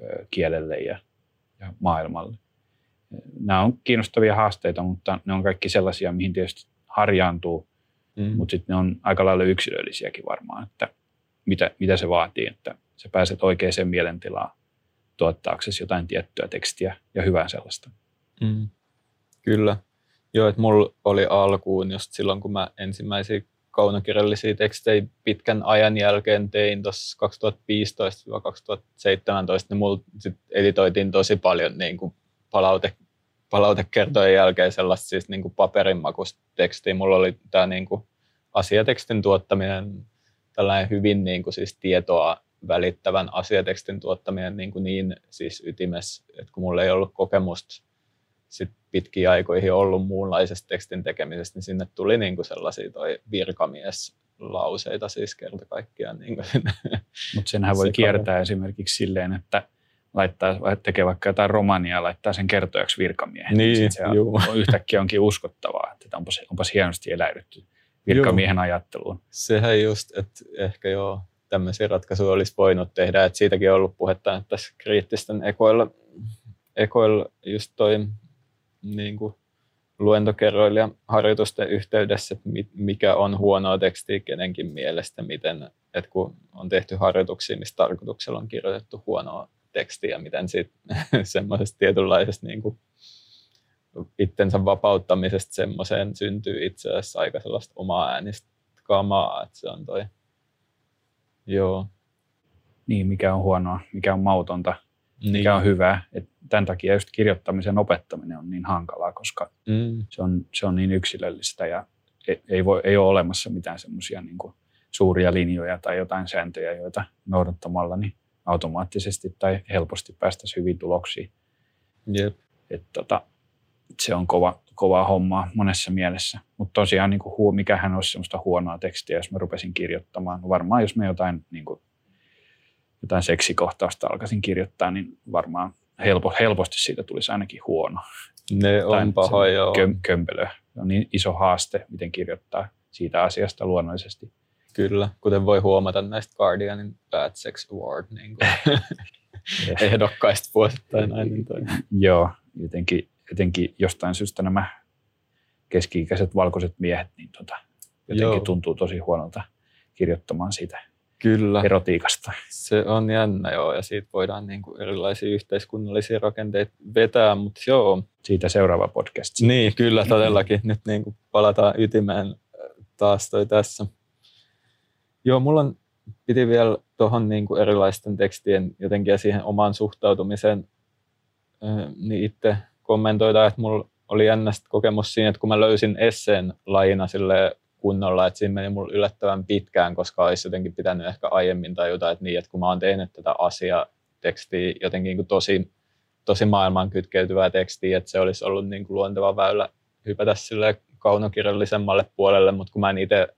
ö, kielelle ja ja maailmalle. Nämä on kiinnostavia haasteita, mutta ne on kaikki sellaisia, mihin tietysti harjaantuu, mm. mutta sitten ne on aika lailla yksilöllisiäkin varmaan, että mitä, mitä se vaatii, että sä pääset oikeaan mielentilaan tuottaaksesi jotain tiettyä tekstiä ja hyvää sellaista. Mm. Kyllä. Joo, että mulla oli alkuun just silloin, kun mä ensimmäisiä kaunokirjallisia tekstejä pitkän ajan jälkeen tein tuossa 2015-2017, niin mulla sit editoitiin tosi paljon niin kuin palaute, palautekertojen jälkeen sellaista siis niin kuin paperinmakuista tekstiä. Mulla oli tämä niin kuin asiatekstin tuottaminen, tällainen hyvin niin kuin siis tietoa välittävän asiatekstin tuottaminen niin, kuin niin siis ytimessä, että kun mulla ei ollut kokemusta sit pitkiä aikoihin ollut muunlaisesta tekstin tekemisestä, niin sinne tuli niin kuin sellaisia toi virkamieslauseita siis kerta kaikkiaan. Niin Mutta senhän voi kiertää esimerkiksi silleen, että laittaa, tekee vaikka jotain romania ja laittaa sen kertojaksi virkamiehen. Niin, se on, yhtäkkiä onkin uskottavaa, että onpas, onpas hienosti eläydytty virkamiehen juu. ajatteluun. Sehän just, että ehkä joo, tämmöisiä ratkaisuja olisi voinut tehdä, että siitäkin on ollut puhetta, että tässä kriittisten ekoilla, ekoilla just toi niin kuin luentokerroilla harjoitusten yhteydessä, että mikä on huonoa tekstiä kenenkin mielestä, miten, että kun on tehty harjoituksia, missä tarkoituksella on kirjoitettu huonoa tekstiä, miten sitten semmoisesta tietynlaisesta niin kuin itsensä vapauttamisesta semmoiseen syntyy itse asiassa aika sellaista omaa äänistä kamaa, että se on toi, joo. Niin, mikä on huonoa, mikä on mautonta, niin. mikä on hyvää. Et tämän takia just kirjoittamisen opettaminen on niin hankalaa, koska mm. se, on, se on niin yksilöllistä ja ei, ei, voi, ei ole olemassa mitään semmoisia niin suuria linjoja tai jotain sääntöjä, joita noudattamalla niin automaattisesti tai helposti päästäisiin hyviin tuloksiin. Yep. Et, tota, se on kova, kovaa hommaa monessa mielessä. Mutta tosiaan, niin kuin, mikähän olisi semmoista huonoa tekstiä, jos mä rupesin kirjoittamaan. No varmaan jos mä jotain, niin kuin, jotain seksikohtausta alkaisin kirjoittaa, niin varmaan helpo, helposti siitä tulisi ainakin huono. Ne on pahoja, joo. Köm, kömpelö. Se on niin iso haaste, miten kirjoittaa siitä asiasta luonnollisesti. Kyllä, kuten voi huomata näistä Guardianin Bad Sex Award niin kuin ehdokkaista vuosittain aina. Joo, jotenkin, jotenkin jostain syystä nämä keski-ikäiset valkoiset miehet, niin tota, jotenkin Joo. tuntuu tosi huonolta kirjoittamaan siitä Kyllä. erotiikasta. Se on jännä joo, ja siitä voidaan niin kuin erilaisia yhteiskunnallisia rakenteita vetää, mutta joo. Siitä seuraava podcast. Niin, kyllä todellakin. Nyt niin kuin palataan ytimeen äh, taas toi tässä. Joo, mulla on, piti vielä tuohon niin kuin erilaisten tekstien jotenkin ja siihen omaan suhtautumiseen äh, niin itse kommentoida, että mulla oli jännä sit kokemus siinä, että kun mä löysin esseen lajina silleen kunnolla, että siinä meni mulla yllättävän pitkään, koska olisi jotenkin pitänyt ehkä aiemmin tajuta, että niin, että kun mä oon tehnyt tätä asiaa tekstiä jotenkin niin kuin tosi, tosi maailmaan kytkeytyvää tekstiä, että se olisi ollut niin kuin luonteva väylä hypätä sille kaunokirjallisemmalle puolelle, mutta kun mä en itse,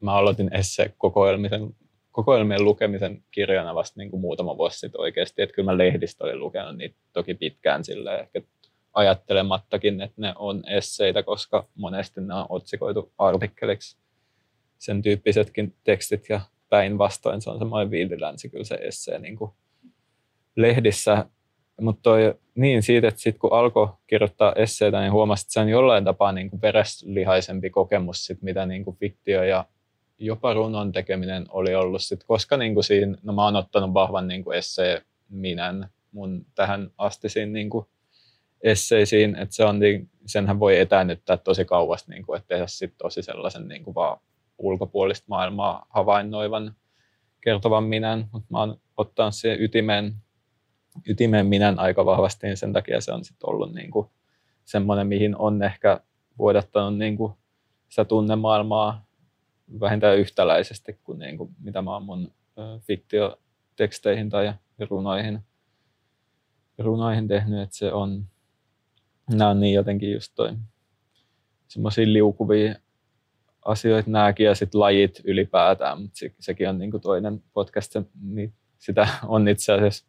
mä aloitin esse kokoelmisen, kokoelmien lukemisen kirjana vasta niin kuin muutama vuosi sitten oikeasti, että kyllä mä lehdistä olin lukenut niitä toki pitkään sille ehkä ajattelemattakin, että ne on esseitä, koska monesti ne on otsikoitu artikkeliksi sen tyyppisetkin tekstit ja päinvastoin se on semmoinen viililänsi kyllä se essee niin kuin lehdissä. Mutta niin siitä, että sit kun alkoi kirjoittaa esseitä, niin huomasi, että se on jollain tapaa niin kuin vereslihaisempi kokemus, sit, mitä niin kuin fiktio ja jopa runon tekeminen oli ollut, sit, koska niin kuin siinä, no mä oon ottanut vahvan niin kuin essee minän mun tähän astisiin niin kuin esseisiin, että se on, niin, senhän voi etäännyttää tosi kauas, niin kuin, että tehdä sit tosi sellaisen niin kuin vaan ulkopuolista maailmaa havainnoivan, kertovan minän, mutta mä oon ottanut siihen ytimeen, ytimeen minän aika vahvasti, niin sen takia se on sitten ollut niin kuin semmoinen, mihin on ehkä vuodattanut niin kuin sitä tunnemaailmaa vähintään yhtäläisesti kuin, niin kuin mitä mä oon mun fiktioteksteihin tai runoihin, runoihin tehnyt, että se on, nämä on niin jotenkin just toi semmoisia liukuvia asioita nämäkin ja sitten lajit ylipäätään, mutta se, sekin on niinku toinen podcast, niin sitä on itse asiassa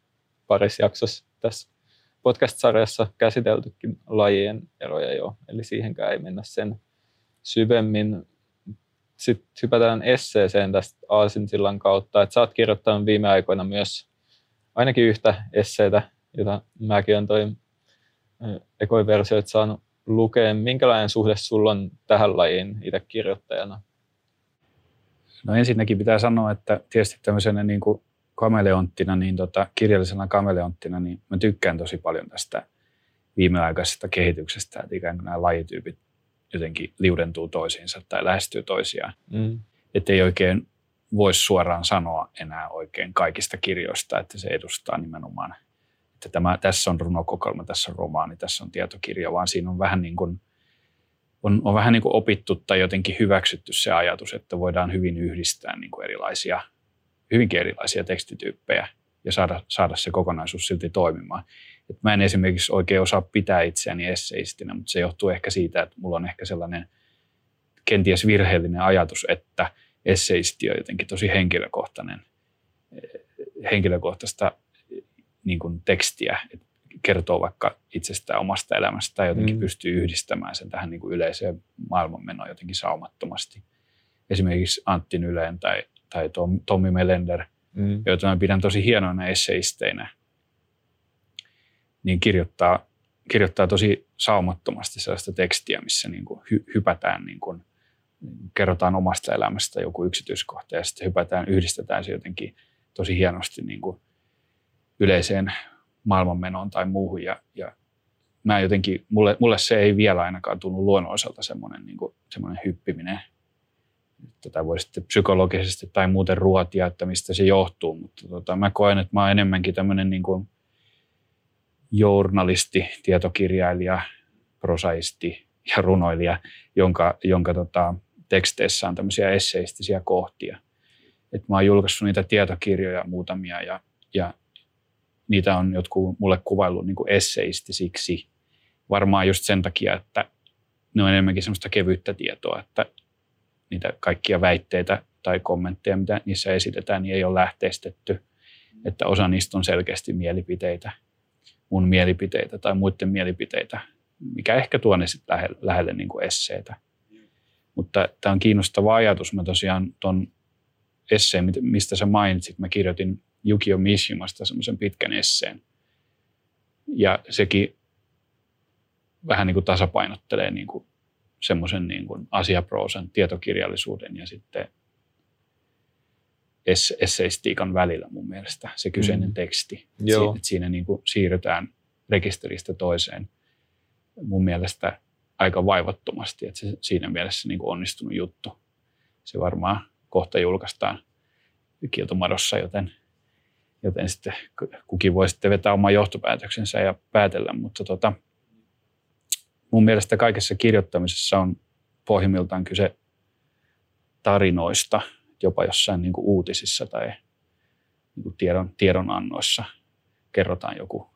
parissa jaksossa tässä podcast-sarjassa käsiteltykin lajien eroja jo, eli siihenkään ei mennä sen syvemmin. Sitten hypätään esseeseen tästä Aasinsillan kautta, että sä oot kirjoittanut viime aikoina myös ainakin yhtä esseitä, jota mäkin on toi ekoin versioita saanut lukea. Minkälainen suhde sulla on tähän lajiin itse kirjoittajana? No ensinnäkin pitää sanoa, että tietysti tämmöisenä niin kuin kameleonttina, niin tota, kirjallisena kameleonttina, niin mä tykkään tosi paljon tästä viimeaikaisesta kehityksestä, että ikään kuin nämä lajityypit jotenkin liudentuu toisiinsa tai lähestyy toisiaan. Mm. Että ei oikein voisi suoraan sanoa enää oikein kaikista kirjoista, että se edustaa nimenomaan, että tämä, tässä on runokokoelma, tässä on romaani, tässä on tietokirja, vaan siinä on vähän niin kuin, on, on vähän niin kuin opittu tai jotenkin hyväksytty se ajatus, että voidaan hyvin yhdistää niin kuin erilaisia, hyvinkin erilaisia tekstityyppejä ja saada, saada se kokonaisuus silti toimimaan. Et mä en esimerkiksi oikein osaa pitää itseäni esseistinä, mutta se johtuu ehkä siitä, että mulla on ehkä sellainen kenties virheellinen ajatus, että esseisti on jotenkin tosi henkilökohtainen, henkilökohtaista niin kuin tekstiä, että kertoo vaikka itsestään omasta elämästä tai jotenkin mm. pystyy yhdistämään sen tähän niin kuin yleiseen maailmanmenoon jotenkin saumattomasti. Esimerkiksi Antti Nyleen tai, tai Tom, Tommi Melender, mm. joita mä pidän tosi hienoina esseisteinä, niin kirjoittaa, kirjoittaa tosi saumattomasti sellaista tekstiä, missä niin kuin hy, hypätään, niin kuin, kerrotaan omasta elämästä joku yksityiskohta ja sitten hypätään, yhdistetään se jotenkin tosi hienosti niin kuin yleiseen maailmanmenoon tai muuhun. Ja, ja mä jotenkin, mulle, mulle se ei vielä ainakaan tunnu luonnolliselta semmoinen, niin kuin, semmoinen hyppiminen. Tätä voi sitten psykologisesti tai muuten ruotia, että mistä se johtuu, mutta tota, mä koen, että mä oon enemmänkin tämmöinen niin kuin journalisti, tietokirjailija, prosaisti ja runoilija, jonka, jonka tota, teksteissä on tämmöisiä esseistisiä kohtia. Et mä oon julkaissut niitä tietokirjoja muutamia ja, ja niitä on jotkut mulle kuvaillut niin esseistisiksi. Varmaan just sen takia, että ne on enemmänkin semmoista kevyttä tietoa, että niitä kaikkia väitteitä tai kommentteja, mitä niissä esitetään, niin ei ole lähteistetty. Että osa niistä on selkeästi mielipiteitä, mun mielipiteitä tai muiden mielipiteitä, mikä ehkä tuo ne sitten lähelle, lähelle niin kuin esseitä. Mutta tämä on kiinnostava ajatus. Mä tosiaan tuon esseen, mistä sä mainitsit, mä kirjoitin Yukio Mishimasta semmoisen pitkän esseen. Ja sekin vähän niin kuin tasapainottelee niin kuin semmoisen niin kuin asiaproosan, tietokirjallisuuden ja sitten esseistiikan välillä mun mielestä se kyseinen mm. teksti. Joo. Siinä, että siinä niin kuin siirrytään rekisteristä toiseen mun mielestä aika vaivattomasti, että se siinä mielessä niin kuin onnistunut juttu. Se varmaan kohta julkaistaan kieltomadossa, joten, joten sitten kukin voi sitten vetää oman johtopäätöksensä ja päätellä, mutta tota, mun mielestä kaikessa kirjoittamisessa on pohjimmiltaan kyse tarinoista, jopa jossain niin kuin uutisissa tai niin kuin tiedon, tiedonannoissa kerrotaan joku,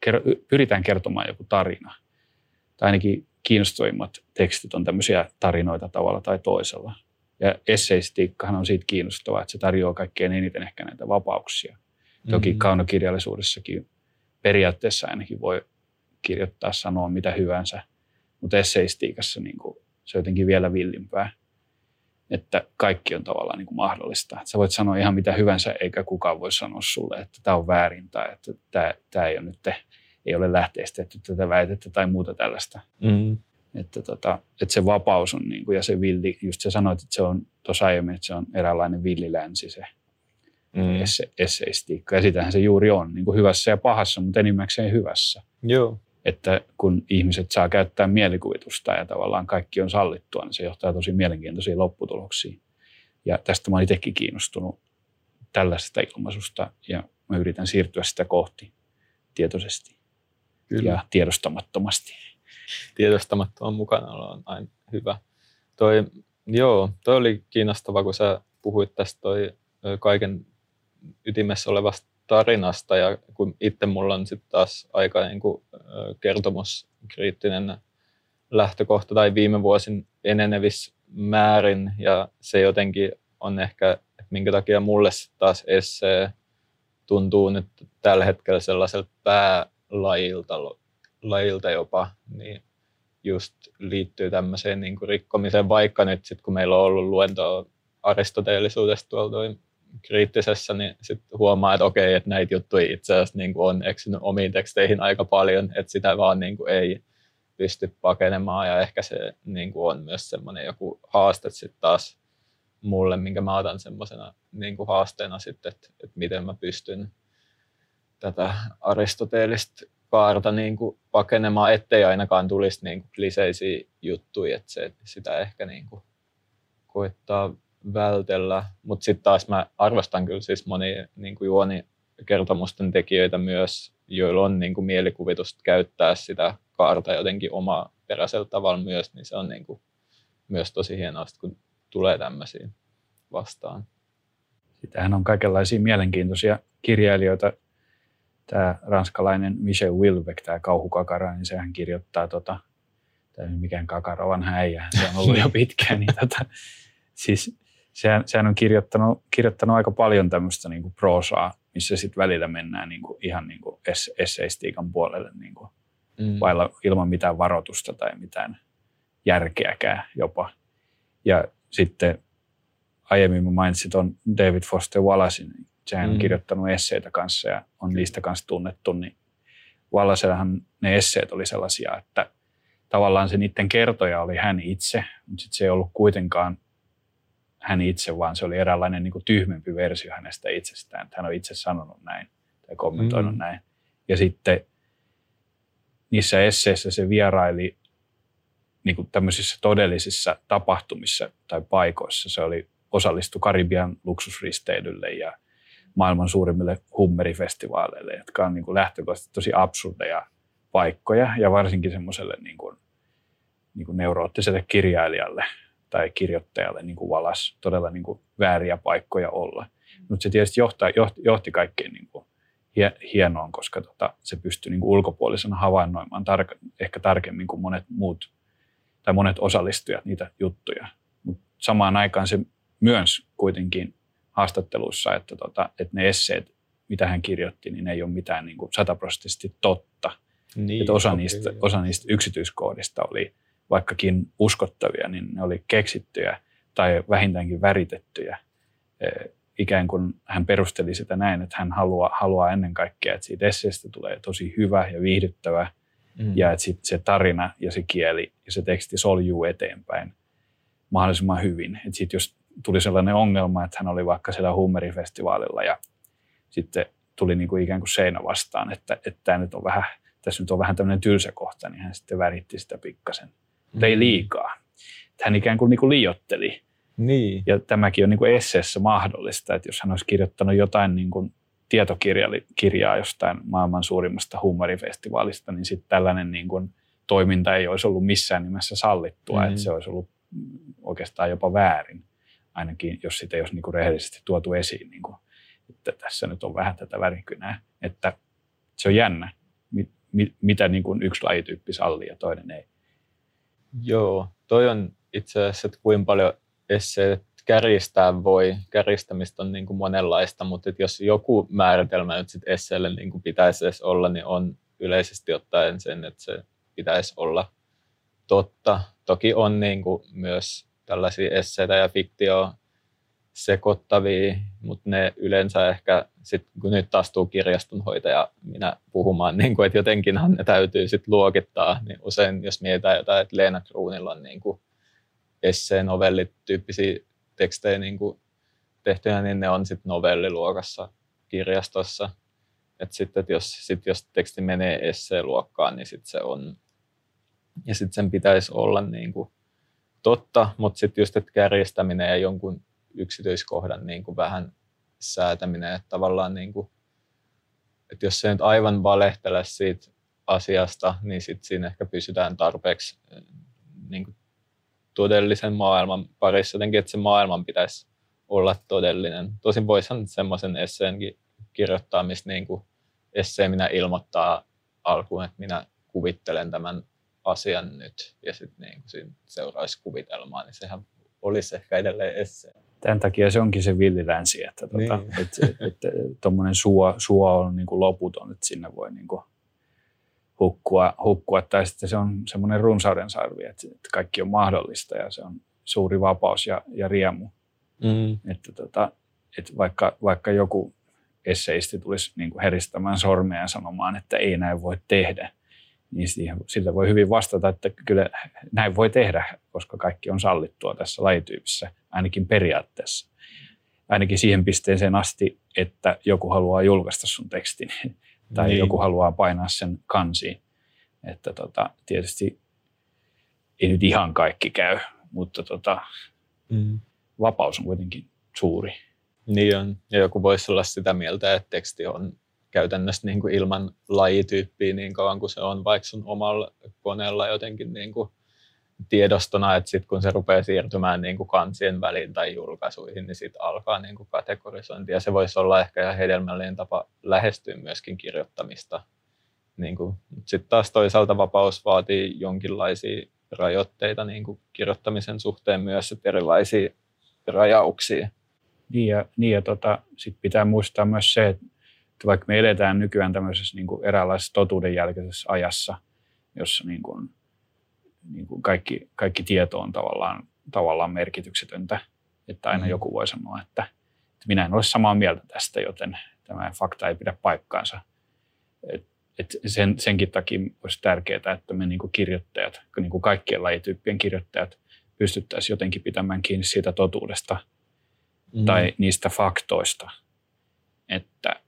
ker, pyritään kertomaan joku tarina. Tai ainakin kiinnostavimmat tekstit on tämmöisiä tarinoita tavalla tai toisella. Ja esseistiikkahan on siitä kiinnostavaa, että se tarjoaa kaikkein eniten ehkä näitä vapauksia. Mm-hmm. Toki kaunokirjallisuudessakin periaatteessa ainakin voi kirjoittaa, sanoa mitä hyvänsä, mutta esseistiikassa niin kuin, se on jotenkin vielä villimpää, että kaikki on tavallaan niin kuin mahdollista. Sä voit sanoa ihan mitä hyvänsä, eikä kukaan voi sanoa sulle, että tämä on väärin tai että tämä, tämä ei ole nyt ei ole lähteistetty tätä väitettä tai muuta tällaista. Mm. Että, tota, että se vapaus on niin kuin, ja se villi, just sä sanoit, että se on tuossa aiemmin, että se on eräänlainen villilänsi se mm. esse, esseistiikka. Ja sitähän se juuri on, niin kuin hyvässä ja pahassa, mutta enimmäkseen hyvässä. Joo. Että kun ihmiset saa käyttää mielikuvitusta ja tavallaan kaikki on sallittua, niin se johtaa tosi mielenkiintoisiin lopputuloksiin. Ja tästä mä olen itsekin kiinnostunut tällaisesta ilmaisusta ja mä yritän siirtyä sitä kohti tietoisesti Kyllä. ja tiedostamattomasti. Tiedostamattoman mukana on aina hyvä. Toi, joo, toi oli kiinnostava, kun sä puhuit tästä toi kaiken ytimessä olevasta tarinasta ja kun itse mulla on sitten taas aika niin kuin, kertomuskriittinen lähtökohta tai viime vuosin enenevissä määrin ja se jotenkin on ehkä, että minkä takia mulle taas essee tuntuu nyt tällä hetkellä sellaiselta päälajilta lajilta jopa, niin just liittyy tämmöiseen niin kuin rikkomiseen, vaikka nyt sit, kun meillä on ollut luentoa aristoteellisuudesta tuolla kriittisessä, niin sitten huomaa, että okei, että näitä juttuja itse asiassa niin kuin on eksynyt omiin teksteihin aika paljon, että sitä vaan niin kuin ei pysty pakenemaan. Ja ehkä se niin kuin on myös semmoinen joku haaste sitten taas mulle, minkä mä otan semmoisena niin kuin haasteena sitten, että, että miten mä pystyn tätä aristoteellista kaarta niin kuin pakenemaan, ettei ainakaan tulisi niin kuin kliseisiä juttuja, että se, sitä ehkä niin kuin koittaa vältellä. Mutta sitten taas mä arvostan kyllä siis moni niin kuin juonikertomusten tekijöitä myös, joilla on niin kuin mielikuvitusta käyttää sitä kaarta jotenkin oma peräisellä tavalla myös, niin se on niin kuin myös tosi hienoa, kun tulee tämmöisiä vastaan. Sitähän on kaikenlaisia mielenkiintoisia kirjailijoita. Tämä ranskalainen Michel Wilbeck, tämä kauhukakara, niin sehän kirjoittaa tota, tämä mikään kakarovan häijä, se on ollut jo pitkään, niin tota, siis sehän, sehän on kirjoittanut, kirjoittanut aika paljon tämmöistä niin kuin proosaa, missä sitten välillä mennään niin kuin, ihan niin kuin esseistiikan puolelle niin kuin, mm. vailla, ilman mitään varoitusta tai mitään järkeäkään jopa. Ja sitten aiemmin mä mainitsin tuon David Foster Wallacein, sehän on mm. kirjoittanut esseitä kanssa ja on niistä kanssa tunnettu, niin Wallacellahan ne esseet oli sellaisia, että tavallaan se niiden kertoja oli hän itse, mutta sitten se ei ollut kuitenkaan hän itse, vaan se oli eräänlainen niin kuin tyhmempi versio hänestä itsestään. Hän on itse sanonut näin tai kommentoinut mm. näin. Ja sitten niissä esseissä se vieraili niin kuin tämmöisissä todellisissa tapahtumissa tai paikoissa. Se oli osallistu Karibian luksusristeilylle ja maailman suurimmille hummerifestivaaleille, jotka on niin kuin lähtökohtaisesti tosi absurdeja paikkoja ja varsinkin semmoiselle niin kuin, niin kuin neuroottiselle kirjailijalle – tai kirjoittajalle niin kuin valas todella niin kuin vääriä paikkoja olla. Mutta se tietysti johtaa, johti, johti kaikkein niin kuin hienoon, koska tota, se pystyi niin kuin ulkopuolisena havainnoimaan tark, ehkä tarkemmin kuin monet muut tai monet osallistujat niitä juttuja. Mut samaan aikaan se myös kuitenkin haastatteluissa, että, tota, että ne esseet, mitä hän kirjoitti, niin ne ei ole mitään niin sataprosenttisesti totta. Niin, että osa, niistä, osa niistä yksityiskohdista oli vaikkakin uskottavia, niin ne oli keksittyjä tai vähintäänkin väritettyjä. E, ikään kuin hän perusteli sitä näin, että hän haluaa, haluaa ennen kaikkea, että siitä esseestä tulee tosi hyvä ja viihdyttävä mm. ja että sit se tarina ja se kieli ja se teksti soljuu eteenpäin mahdollisimman hyvin. Että sitten jos tuli sellainen ongelma, että hän oli vaikka siellä Hummerifestivaalilla ja sitten tuli niin kuin ikään kuin seinä vastaan, että, että nyt on vähän, tässä nyt on vähän tämmöinen tylsä kohta, niin hän sitten väritti sitä pikkasen. Mm. ei liikaa. Hän ikään kuin, niin kuin liiotteli. Niin. Ja tämäkin on niin kuin esseessä mahdollista, että jos hän olisi kirjoittanut jotain niin kuin tietokirjaa jostain maailman suurimmasta humorifestivaalista, niin sitten tällainen niin kuin toiminta ei olisi ollut missään nimessä sallittua, mm. että se olisi ollut oikeastaan jopa väärin, ainakin jos sitä ei olisi niin kuin rehellisesti tuotu esiin, niin kuin, että tässä nyt on vähän tätä värikynää, että se on jännä, mit, mit, mitä niin kuin yksi lajityyppi sallii ja toinen ei. Joo, toi on itse asiassa, että kuinka paljon esseet kärjistää voi. Kärjistämistä on niin kuin monenlaista, mutta että jos joku määritelmä nyt sitten esseelle niin kuin pitäisi edes olla, niin on yleisesti ottaen sen, että se pitäisi olla totta. Toki on niin kuin myös tällaisia esseitä ja fiktioa sekoittavia, mutta ne yleensä ehkä, sit, kun nyt astuu kirjastonhoitaja minä puhumaan, niin kuin, että jotenkinhan ne täytyy sit luokittaa, niin usein jos mietitään jotain, että Leena Kruunilla on niin esseen novellit tyyppisiä tekstejä niin kuin tehtyjä, niin ne on sitten novelliluokassa kirjastossa. Et sitten, et jos, sit jos teksti menee esseeluokkaan, niin sit se on, ja sitten sen pitäisi olla niin kuin totta, mutta sitten just, että kärjistäminen ja jonkun yksityiskohdan niin kuin vähän säätäminen, että tavallaan niin kuin, että jos se nyt aivan valehtele siitä asiasta, niin sitten siinä ehkä pysytään tarpeeksi niin kuin todellisen maailman parissa jotenkin, että se maailman pitäisi olla todellinen. Tosin voisihan semmoisen esseenkin kirjoittaa, missä niin kuin esseen minä ilmoittaa alkuun, että minä kuvittelen tämän asian nyt ja sitten niin seuraisi kuvitelmaa, niin sehän olisi ehkä edelleen esseen. Tämän takia se onkin se villilänsi, että tuota, niin. että, että, että suo, suo on niin kuin loputon, että sinne voi niin kuin hukkua, hukkua. Tai sitten se on semmoinen runsauden sarvi, että, että kaikki on mahdollista ja se on suuri vapaus ja, ja riemu. Mm. Että, tota, että vaikka, vaikka joku esseisti tulisi niin kuin heristämään sormea ja sanomaan, että ei näin voi tehdä, niin siihen, sillä voi hyvin vastata, että kyllä näin voi tehdä, koska kaikki on sallittua tässä lajityypissä, ainakin periaatteessa. Ainakin siihen pisteeseen asti, että joku haluaa julkaista sun tekstin tai niin. joku haluaa painaa sen kansiin. Että tota, tietysti ei nyt ihan kaikki käy, mutta tota, mm. vapaus on kuitenkin suuri. Niin on. Ja joku voisi olla sitä mieltä, että teksti on käytännössä niin kuin ilman lajityyppiä niin kauan kuin se on vaikka sun omalla koneella jotenkin niin kuin tiedostona, että sitten kun se rupeaa siirtymään niin kuin kansien väliin tai julkaisuihin, niin sitten alkaa niin kuin kategorisointi. Ja se voisi olla ehkä ihan hedelmällinen tapa lähestyä myöskin kirjoittamista. Niin sitten taas toisaalta vapaus vaatii jonkinlaisia rajoitteita niin kuin kirjoittamisen suhteen myös, että erilaisia rajauksia. Niin ja, niin ja tota, sit pitää muistaa myös se, että vaikka me eletään nykyään tämmöisessä niin kuin eräänlaisessa totuudenjälkeisessä ajassa, jossa niin kuin niin kuin kaikki, kaikki tieto on tavallaan, tavallaan merkityksetöntä. Että aina mm. joku voi sanoa, että, että minä en ole samaa mieltä tästä, joten tämä fakta ei pidä paikkaansa. Et, et sen, senkin takia olisi tärkeää, että me niin kuin kirjoittajat, niin kuin kaikkien lajityyppien kirjoittajat, pystyttäisiin jotenkin pitämään kiinni siitä totuudesta mm. tai niistä faktoista, että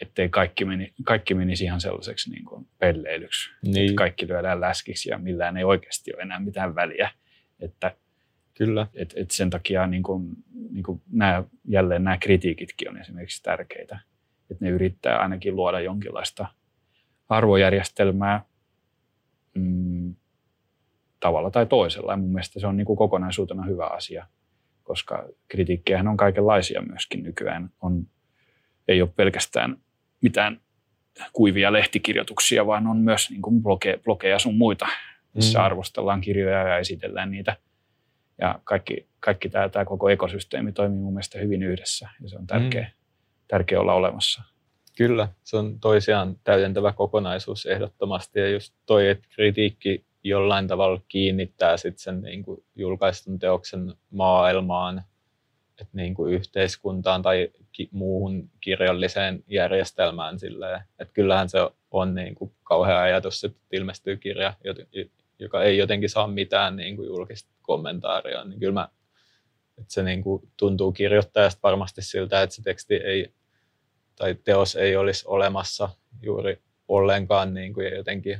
ettei kaikki, meni, kaikki menisi ihan sellaiseksi niin kuin pelleilyksi. Niin. Että kaikki lyödään läskiksi ja millään ei oikeasti ole enää mitään väliä. Että, Kyllä. Et, et sen takia niin kuin, niin kuin nämä, jälleen nämä kritiikitkin on esimerkiksi tärkeitä. Että ne yrittää ainakin luoda jonkinlaista arvojärjestelmää mm, tavalla tai toisella. Ja mun mielestä se on niin kuin kokonaisuutena hyvä asia, koska kritiikkejähän on kaikenlaisia myöskin nykyään. On, ei ole pelkästään mitään kuivia lehtikirjoituksia, vaan on myös niin kuin bloge, blogeja sun muita, missä mm. arvostellaan kirjoja ja esitellään niitä. Ja kaikki, kaikki tämä, tämä koko ekosysteemi toimii mun mielestä hyvin yhdessä ja se on tärkeä, mm. tärkeä olla olemassa. Kyllä, se on toisiaan täydentävä kokonaisuus ehdottomasti ja just toi, että kritiikki jollain tavalla kiinnittää sit sen niin kuin julkaistun teoksen maailmaan että niin kuin yhteiskuntaan tai ki- muuhun kirjalliseen järjestelmään silleen, että kyllähän se on niin kuin kauhea ajatus, että ilmestyy kirja, joka ei jotenkin saa mitään niin kuin julkista kommentaaria, niin kyllä mä, että se niin kuin tuntuu kirjoittajasta varmasti siltä, että se teksti ei tai teos ei olisi olemassa juuri ollenkaan niin kuin, ja jotenkin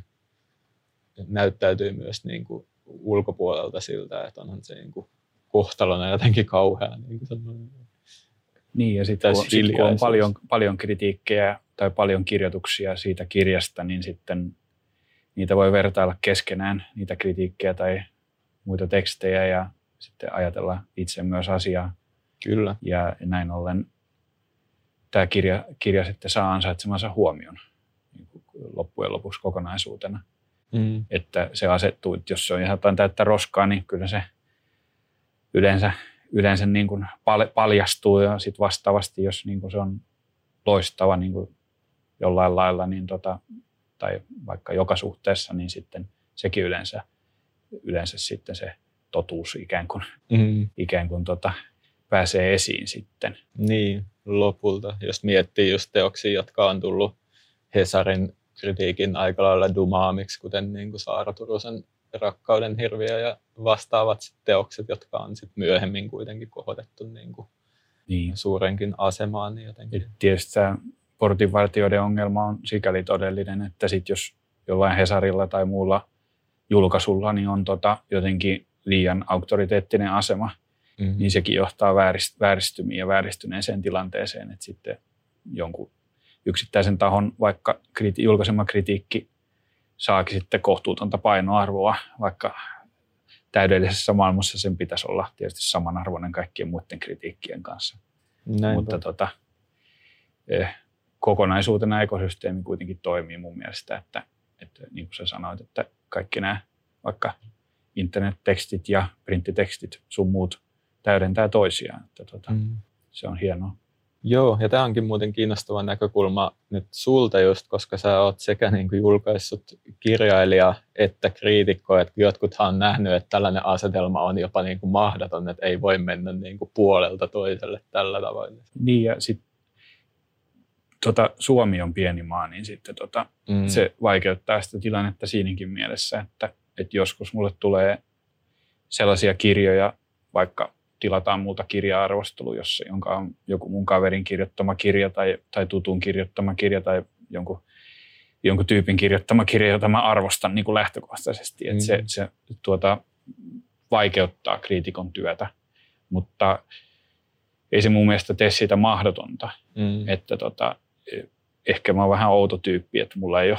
näyttäytyy myös niin kuin ulkopuolelta siltä, että onhan se niin kuin kohtalona jotenkin kauhea. Niin, kuin niin ja sitten kun, sit, kun on paljon, paljon kritiikkejä tai paljon kirjoituksia siitä kirjasta, niin sitten niitä voi vertailla keskenään, niitä kritiikkejä tai muita tekstejä ja sitten ajatella itse myös asiaa. Kyllä. Ja näin ollen tämä kirja, kirja sitten saa ansaitsemansa huomion niin loppujen lopuksi kokonaisuutena. Mm. Että se asettuu, että jos se on ihan jotain täyttä roskaa, niin kyllä se yleensä, yleensä niin kuin paljastuu ja sitten vastaavasti, jos niin kuin se on loistava niin kuin jollain lailla niin tota, tai vaikka joka suhteessa, niin sitten sekin yleensä, yleensä sitten se totuus ikään kuin, mm. ikään kuin tota, pääsee esiin sitten. Niin, lopulta, jos miettii just teoksia, jotka on tullut Hesarin kritiikin aika lailla dumaamiksi, kuten niin kuin Saara Turusen rakkauden hirviö ja vastaavat teokset, jotka on sit myöhemmin kuitenkin kohotettu niin kuin niin. suurenkin asemaan. Niin jotenkin. tietysti tämä portinvartijoiden ongelma on sikäli todellinen, että sit jos jollain Hesarilla tai muulla julkaisulla niin on tota jotenkin liian auktoriteettinen asema, mm-hmm. niin sekin johtaa vääristymiin ja vääristyneeseen tilanteeseen, että sitten jonkun yksittäisen tahon vaikka kriti- julkaisema kritiikki saakin sitten kohtuutonta painoarvoa, vaikka täydellisessä maailmassa sen pitäisi olla tietysti samanarvoinen kaikkien muiden kritiikkien kanssa. Näin Mutta tota, eh, kokonaisuutena ekosysteemi kuitenkin toimii mun mielestä, että, että niin kuin sä sanoit, että kaikki nämä vaikka internettekstit ja printtitekstit sun muut täydentää toisiaan. Että tota, mm. Se on hienoa. Joo, ja tämä onkin muuten kiinnostava näkökulma nyt sulta just, koska sä oot sekä niin kuin julkaissut kirjailija että kriitikko, että jotkuthan on nähnyt, että tällainen asetelma on jopa niin kuin mahdoton, että ei voi mennä niin kuin puolelta toiselle tällä tavoin. Niin, ja sitten tota, Suomi on pieni maa, niin sitten tota, mm. se vaikeuttaa sitä tilannetta siinäkin mielessä, että, että joskus mulle tulee sellaisia kirjoja, vaikka tilataan muuta kirja-arvostelu, jossa, jonka on joku mun kaverin kirjoittama kirja tai, tai tutun kirjoittama kirja tai jonkun, jonkun tyypin kirjoittama kirja, jota mä arvostan niin kuin lähtökohtaisesti. Mm. Että se, se tuota, vaikeuttaa kriitikon työtä, mutta ei se mun mielestä tee siitä mahdotonta. Mm. Että tota, ehkä mä oon vähän outo tyyppi, että mulla ei ole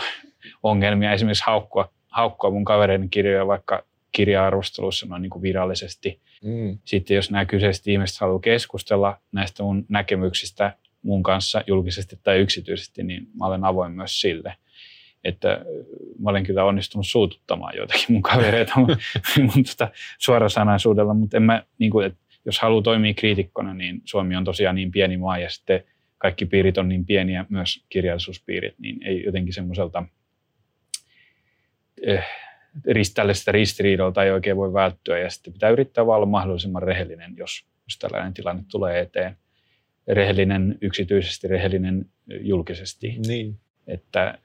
ongelmia esimerkiksi haukkua, haukkua mun kavereiden kirjoja vaikka kirja-arvostelussa noin niin kuin virallisesti. Mm. Sitten jos nämä kyseiset ihmiset haluaa keskustella näistä mun näkemyksistä mun kanssa julkisesti tai yksityisesti, niin mä olen avoin myös sille. Että mä olen kyllä onnistunut suututtamaan joitakin mun kavereita mun, mun tota suorasanaisuudella, mutta en mä, niin kuin, että jos haluaa toimia kriitikkona, niin Suomi on tosiaan niin pieni maa ja sitten kaikki piirit on niin pieniä, myös kirjallisuuspiirit, niin ei jotenkin semmoiselta eh, tällaista ristiriidolta ei oikein voi välttyä ja sitten pitää yrittää olla mahdollisimman rehellinen, jos, jos tällainen tilanne tulee eteen. Rehellinen yksityisesti, rehellinen julkisesti. Niin. Että,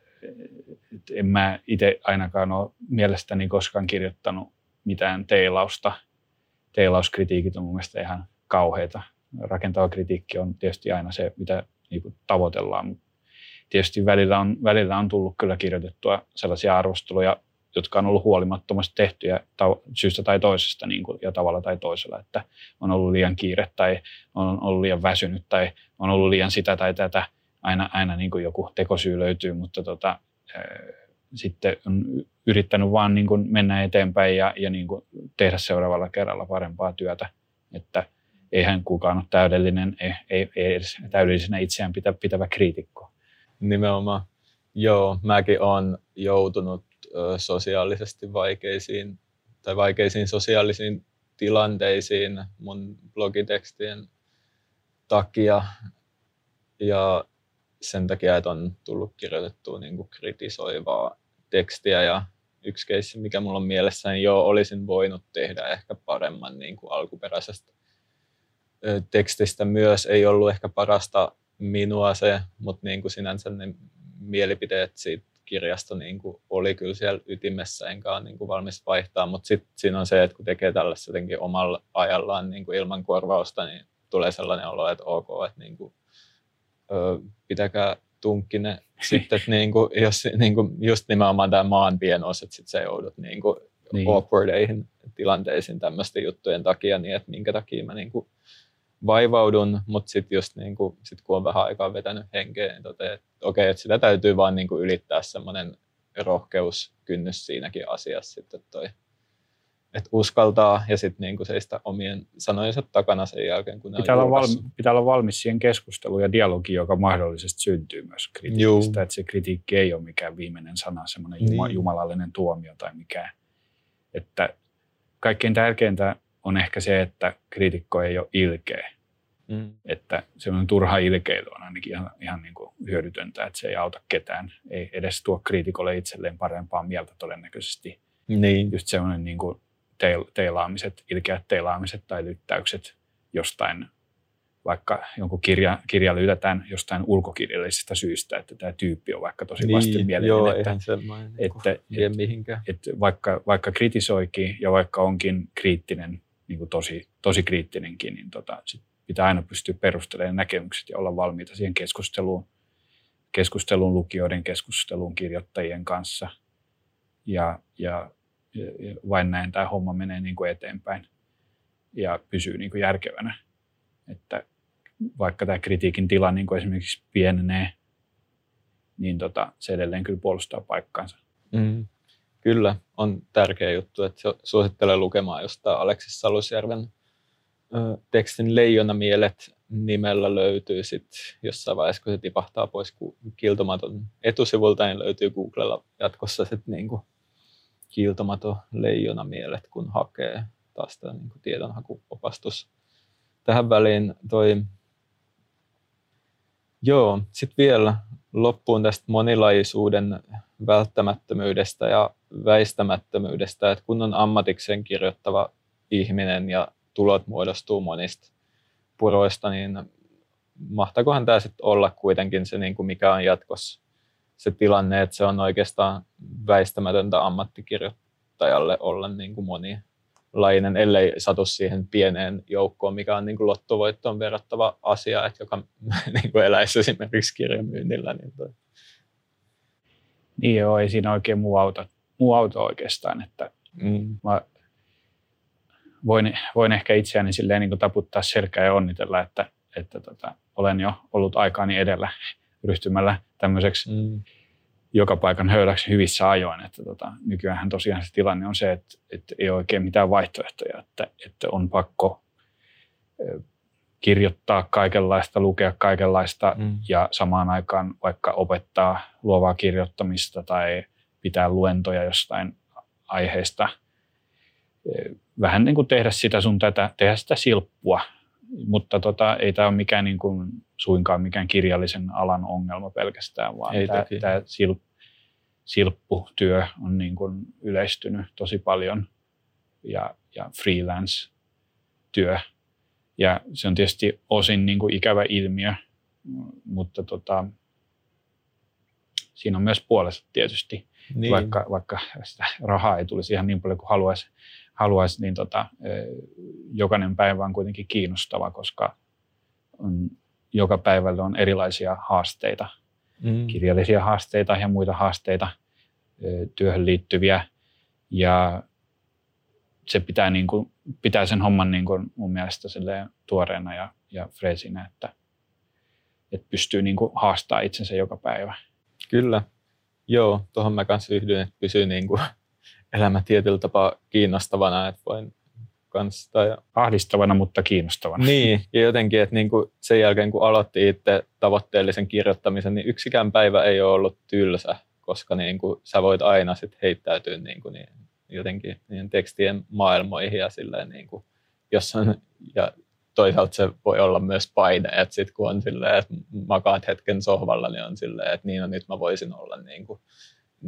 että en mä itse ainakaan ole mielestäni koskaan kirjoittanut mitään teilausta. Teilauskritiikit on mun mielestä ihan kauheita. Rakentava kritiikki on tietysti aina se, mitä niin kuin tavoitellaan, tietysti välillä on, välillä on tullut kyllä kirjoitettua sellaisia arvosteluja, jotka on ollut huolimattomasti tehtyjä syystä tai toisesta niin kuin, ja tavalla tai toisella, että on ollut liian kiire tai on ollut liian väsynyt tai on ollut liian sitä tai tätä. Aina, aina niin kuin joku tekosyy löytyy, mutta tota, sitten on yrittänyt vaan niin kuin mennä eteenpäin ja, ja niin kuin tehdä seuraavalla kerralla parempaa työtä. Että eihän kukaan ole täydellinen, ei, ei, ei edes täydellisenä itseään pitä, pitävä kriitikko. Nimenomaan. Joo, mäkin olen joutunut sosiaalisesti vaikeisiin tai vaikeisiin sosiaalisiin tilanteisiin mun blogitekstien takia. Ja sen takia, että on tullut kirjoitettua niin kuin kritisoivaa tekstiä. Ja yksi keissi, mikä mulla on mielessäni jo olisin voinut tehdä ehkä paremman niin kuin alkuperäisestä tekstistä myös. Ei ollut ehkä parasta minua se, mutta niin kuin sinänsä ne mielipiteet siitä kirjasta niin kuin oli kyllä siellä ytimessä, enkä ole niin kuin valmis vaihtaa, mutta sitten siinä on se, että kun tekee tällaista jotenkin omalla ajallaan niin kuin ilman korvausta, niin tulee sellainen olo, että ok, että niin kuin, ö, pitäkää tunkkine sitten, että niin kuin, jos niin kuin just nimenomaan tämä maan pienos, että sitten sä joudut niin kuin niin. awkwardeihin tilanteisiin tämmöisten juttujen takia, niin että minkä takia mä niin kuin vaivaudun, mutta sitten just niin kuin, sit kun on vähän aikaa vetänyt henkeä, niin totean, että okei, okay, että sitä täytyy vaan niin kuin ylittää semmoinen rohkeuskynnys siinäkin asiassa sitten toi, että uskaltaa ja sitten niin kuin seistä omien sanojensa takana sen jälkeen, kun ne pitää on olla, valmi, pitää olla valmis siihen keskusteluun ja dialogiin, joka mahdollisesti syntyy myös kritiikistä. Että se kritiikki ei ole mikään viimeinen sana, semmoinen Niin. juma, jumalallinen tuomio tai mikään. Että kaikkein tärkeintä on ehkä se, että kriitikko ei ole ilkeä. Mm. Että se on turha ilkeily on ainakin ihan, ihan niin kuin hyödytöntä, että se ei auta ketään. Ei edes tuo kriitikolle itselleen parempaa mieltä todennäköisesti. Niin, Just semmoinen niin kuin teil, teilaamiset, ilkeät teilaamiset tai lyttäykset jostain, vaikka jonkun kirja, kirja lytätään jostain ulkokirjallisesta syystä, että tämä tyyppi on vaikka tosi vastenmielinen. Niin, joo, että, eihän semmoinen että, että, mihinkään. että vaikka, vaikka kritisoikin ja vaikka onkin kriittinen, niin kuin tosi, tosi kriittinenkin, niin tota, sit pitää aina pystyä perustelemaan näkemykset ja olla valmiita siihen keskusteluun, keskusteluun lukijoiden, keskusteluun kirjoittajien kanssa. Ja, ja, ja vain näin tämä homma menee niin kuin eteenpäin ja pysyy niin kuin järkevänä. Että vaikka tämä kritiikin tila niin kuin esimerkiksi pienenee, niin tota, se edelleen kyllä puolustaa paikkaansa. Mm. Kyllä, on tärkeä juttu, että su- suosittelen lukemaan jostain Aleksis Salusjärven tekstin Leijonamielet nimellä löytyy sitten jossain vaiheessa, kun se tipahtaa pois Kiiltomaton etusivulta, niin löytyy Googlella jatkossa sitten niinku Kiiltomaton Leijonamielet, kun hakee taas tämä niinku tiedonhakuopastus tähän väliin. Toi Joo, sitten vielä loppuun tästä monilaisuuden välttämättömyydestä ja väistämättömyydestä, että kun on ammatikseen kirjoittava ihminen ja tulot muodostuu monista puroista, niin mahtakohan tämä sitten olla kuitenkin se, niin kuin mikä on jatkossa se tilanne, että se on oikeastaan väistämätöntä ammattikirjoittajalle olla niin kuin monilainen, ellei satu siihen pieneen joukkoon, mikä on niin kuin lottovoittoon verrattava asia, että joka niin kuin eläisi esimerkiksi kirjamyynnillä. Niin toi. Niin joo, ei siinä oikein muu auto, muu auto oikeastaan, että Mm. mä voin, voin ehkä itseäni silleen niin kuin taputtaa selkää ja onnitella, että, että tota, olen jo ollut aikaani edellä ryhtymällä tämmöiseksi Mm. joka paikan höyläksi hyvissä ajoin. Että tota, nykyään tosiaan se tilanne on se, että, että ei ole oikein mitään vaihtoehtoja, että, että on pakko kirjoittaa kaikenlaista, lukea kaikenlaista Mm. ja samaan aikaan vaikka opettaa luovaa kirjoittamista tai pitää luentoja jostain aiheesta. Vähän niin kuin tehdä sitä sun tätä, tehdä sitä silppua, mutta tota, ei tämä ole mikään niin kuin, suinkaan mikään kirjallisen alan ongelma pelkästään, vaan Ei tämä, toki. tämä sil, silpputyö on niin kuin yleistynyt tosi paljon ja, ja freelance-työ. Ja se on tietysti osin niin kuin ikävä ilmiö, mutta tota, siinä on myös puolesta tietysti Niin. vaikka, vaikka sitä rahaa ei tulisi ihan niin paljon kuin haluaisi, haluaisi niin tota, jokainen päivä on kuitenkin kiinnostava, koska on, joka päivällä on erilaisia haasteita, Mm. kirjallisia haasteita ja muita haasteita työhön liittyviä. Ja se pitää, niin kuin, pitää sen homman niin kuin mun mielestä tuoreena ja, ja freesinä, että, että pystyy niin kuin haastaa itsensä joka päivä. Kyllä. Joo, tuohon mä kanssa yhdyn, että pysyy niin kuin elämä tietyllä tapaa kiinnostavana, että voin kanssa tai Ahdistavana, mutta kiinnostavana. Niin, ja jotenkin, että niin kuin sen jälkeen kun aloitti itse tavoitteellisen kirjoittamisen, niin yksikään päivä ei ole ollut tylsä, koska niin kuin sä voit aina sit heittäytyä niin kuin niin, jotenkin niiden tekstien maailmoihin ja silleen niin kuin, jos on, ja toisaalta se voi olla myös paine, että sit kun on silleen, että makaat hetken sohvalla, niin on silleen, että niin no nyt mä voisin olla niin kuin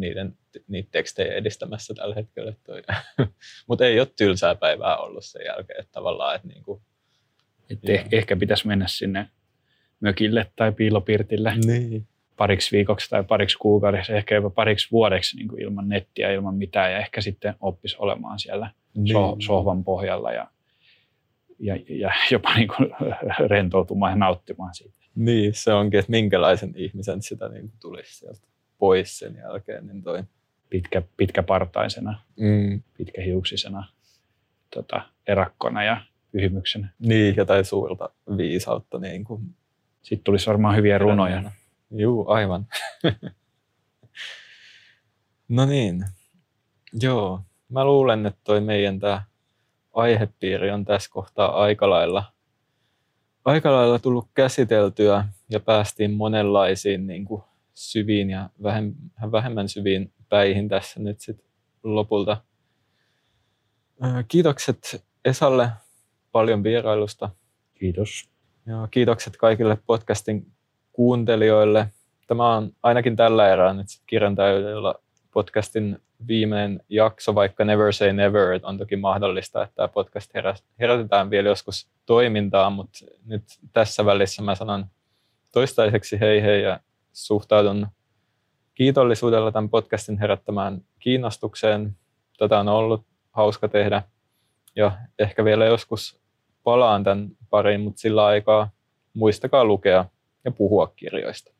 niiden, niitä tekstejä edistämässä tällä hetkellä. Mutta ei ole tylsää päivää ollut sen jälkeen, että tavallaan, että niin kuin Et eh, ehkä pitäisi mennä sinne mökille tai piilopirtille Niin. pariksi viikoksi tai pariksi kuukaudeksi, ehkä jopa pariksi vuodeksi niin kuin ilman nettiä, ilman mitään ja ehkä sitten oppisi olemaan siellä Niin. so, sohvan pohjalla ja, ja, ja jopa niin kuin rentoutumaan ja nauttimaan siitä. Niin, se onkin, että minkälaisen ihmisen sitä niin kuin tulisi sieltä pois sen jälkeen. Niin toi. Pitkä, pitkäpartaisena, Mm. pitkähiuksisena tota, erakkona ja pyhimyksenä. Niin, jotain suurta viisautta. Niin kuin Sitten tulisi varmaan hyviä runoja. Juu, aivan. no niin, joo. Mä luulen, että toi meidän tämä aihepiiri on tässä kohtaa aika lailla, aika lailla tullut käsiteltyä ja päästiin monenlaisiin niin kuin syviin ja vähem, vähemmän syviin päihin tässä nyt sit lopulta. Kiitokset Esalle paljon vierailusta. Kiitos. Joo, kiitokset kaikille podcastin kuuntelijoille. Tämä on ainakin tällä erää nyt kirjan täydellä podcastin viimeinen jakso, vaikka Never Say Never, on toki mahdollista, että tämä podcast herä- herätetään vielä joskus toimintaan, mutta nyt tässä välissä mä sanon toistaiseksi hei hei ja suhtaudun kiitollisuudella tämän podcastin herättämään kiinnostukseen. Tätä on ollut hauska tehdä ja ehkä vielä joskus palaan tämän pariin, mutta sillä aikaa muistakaa lukea ja puhua kirjoista.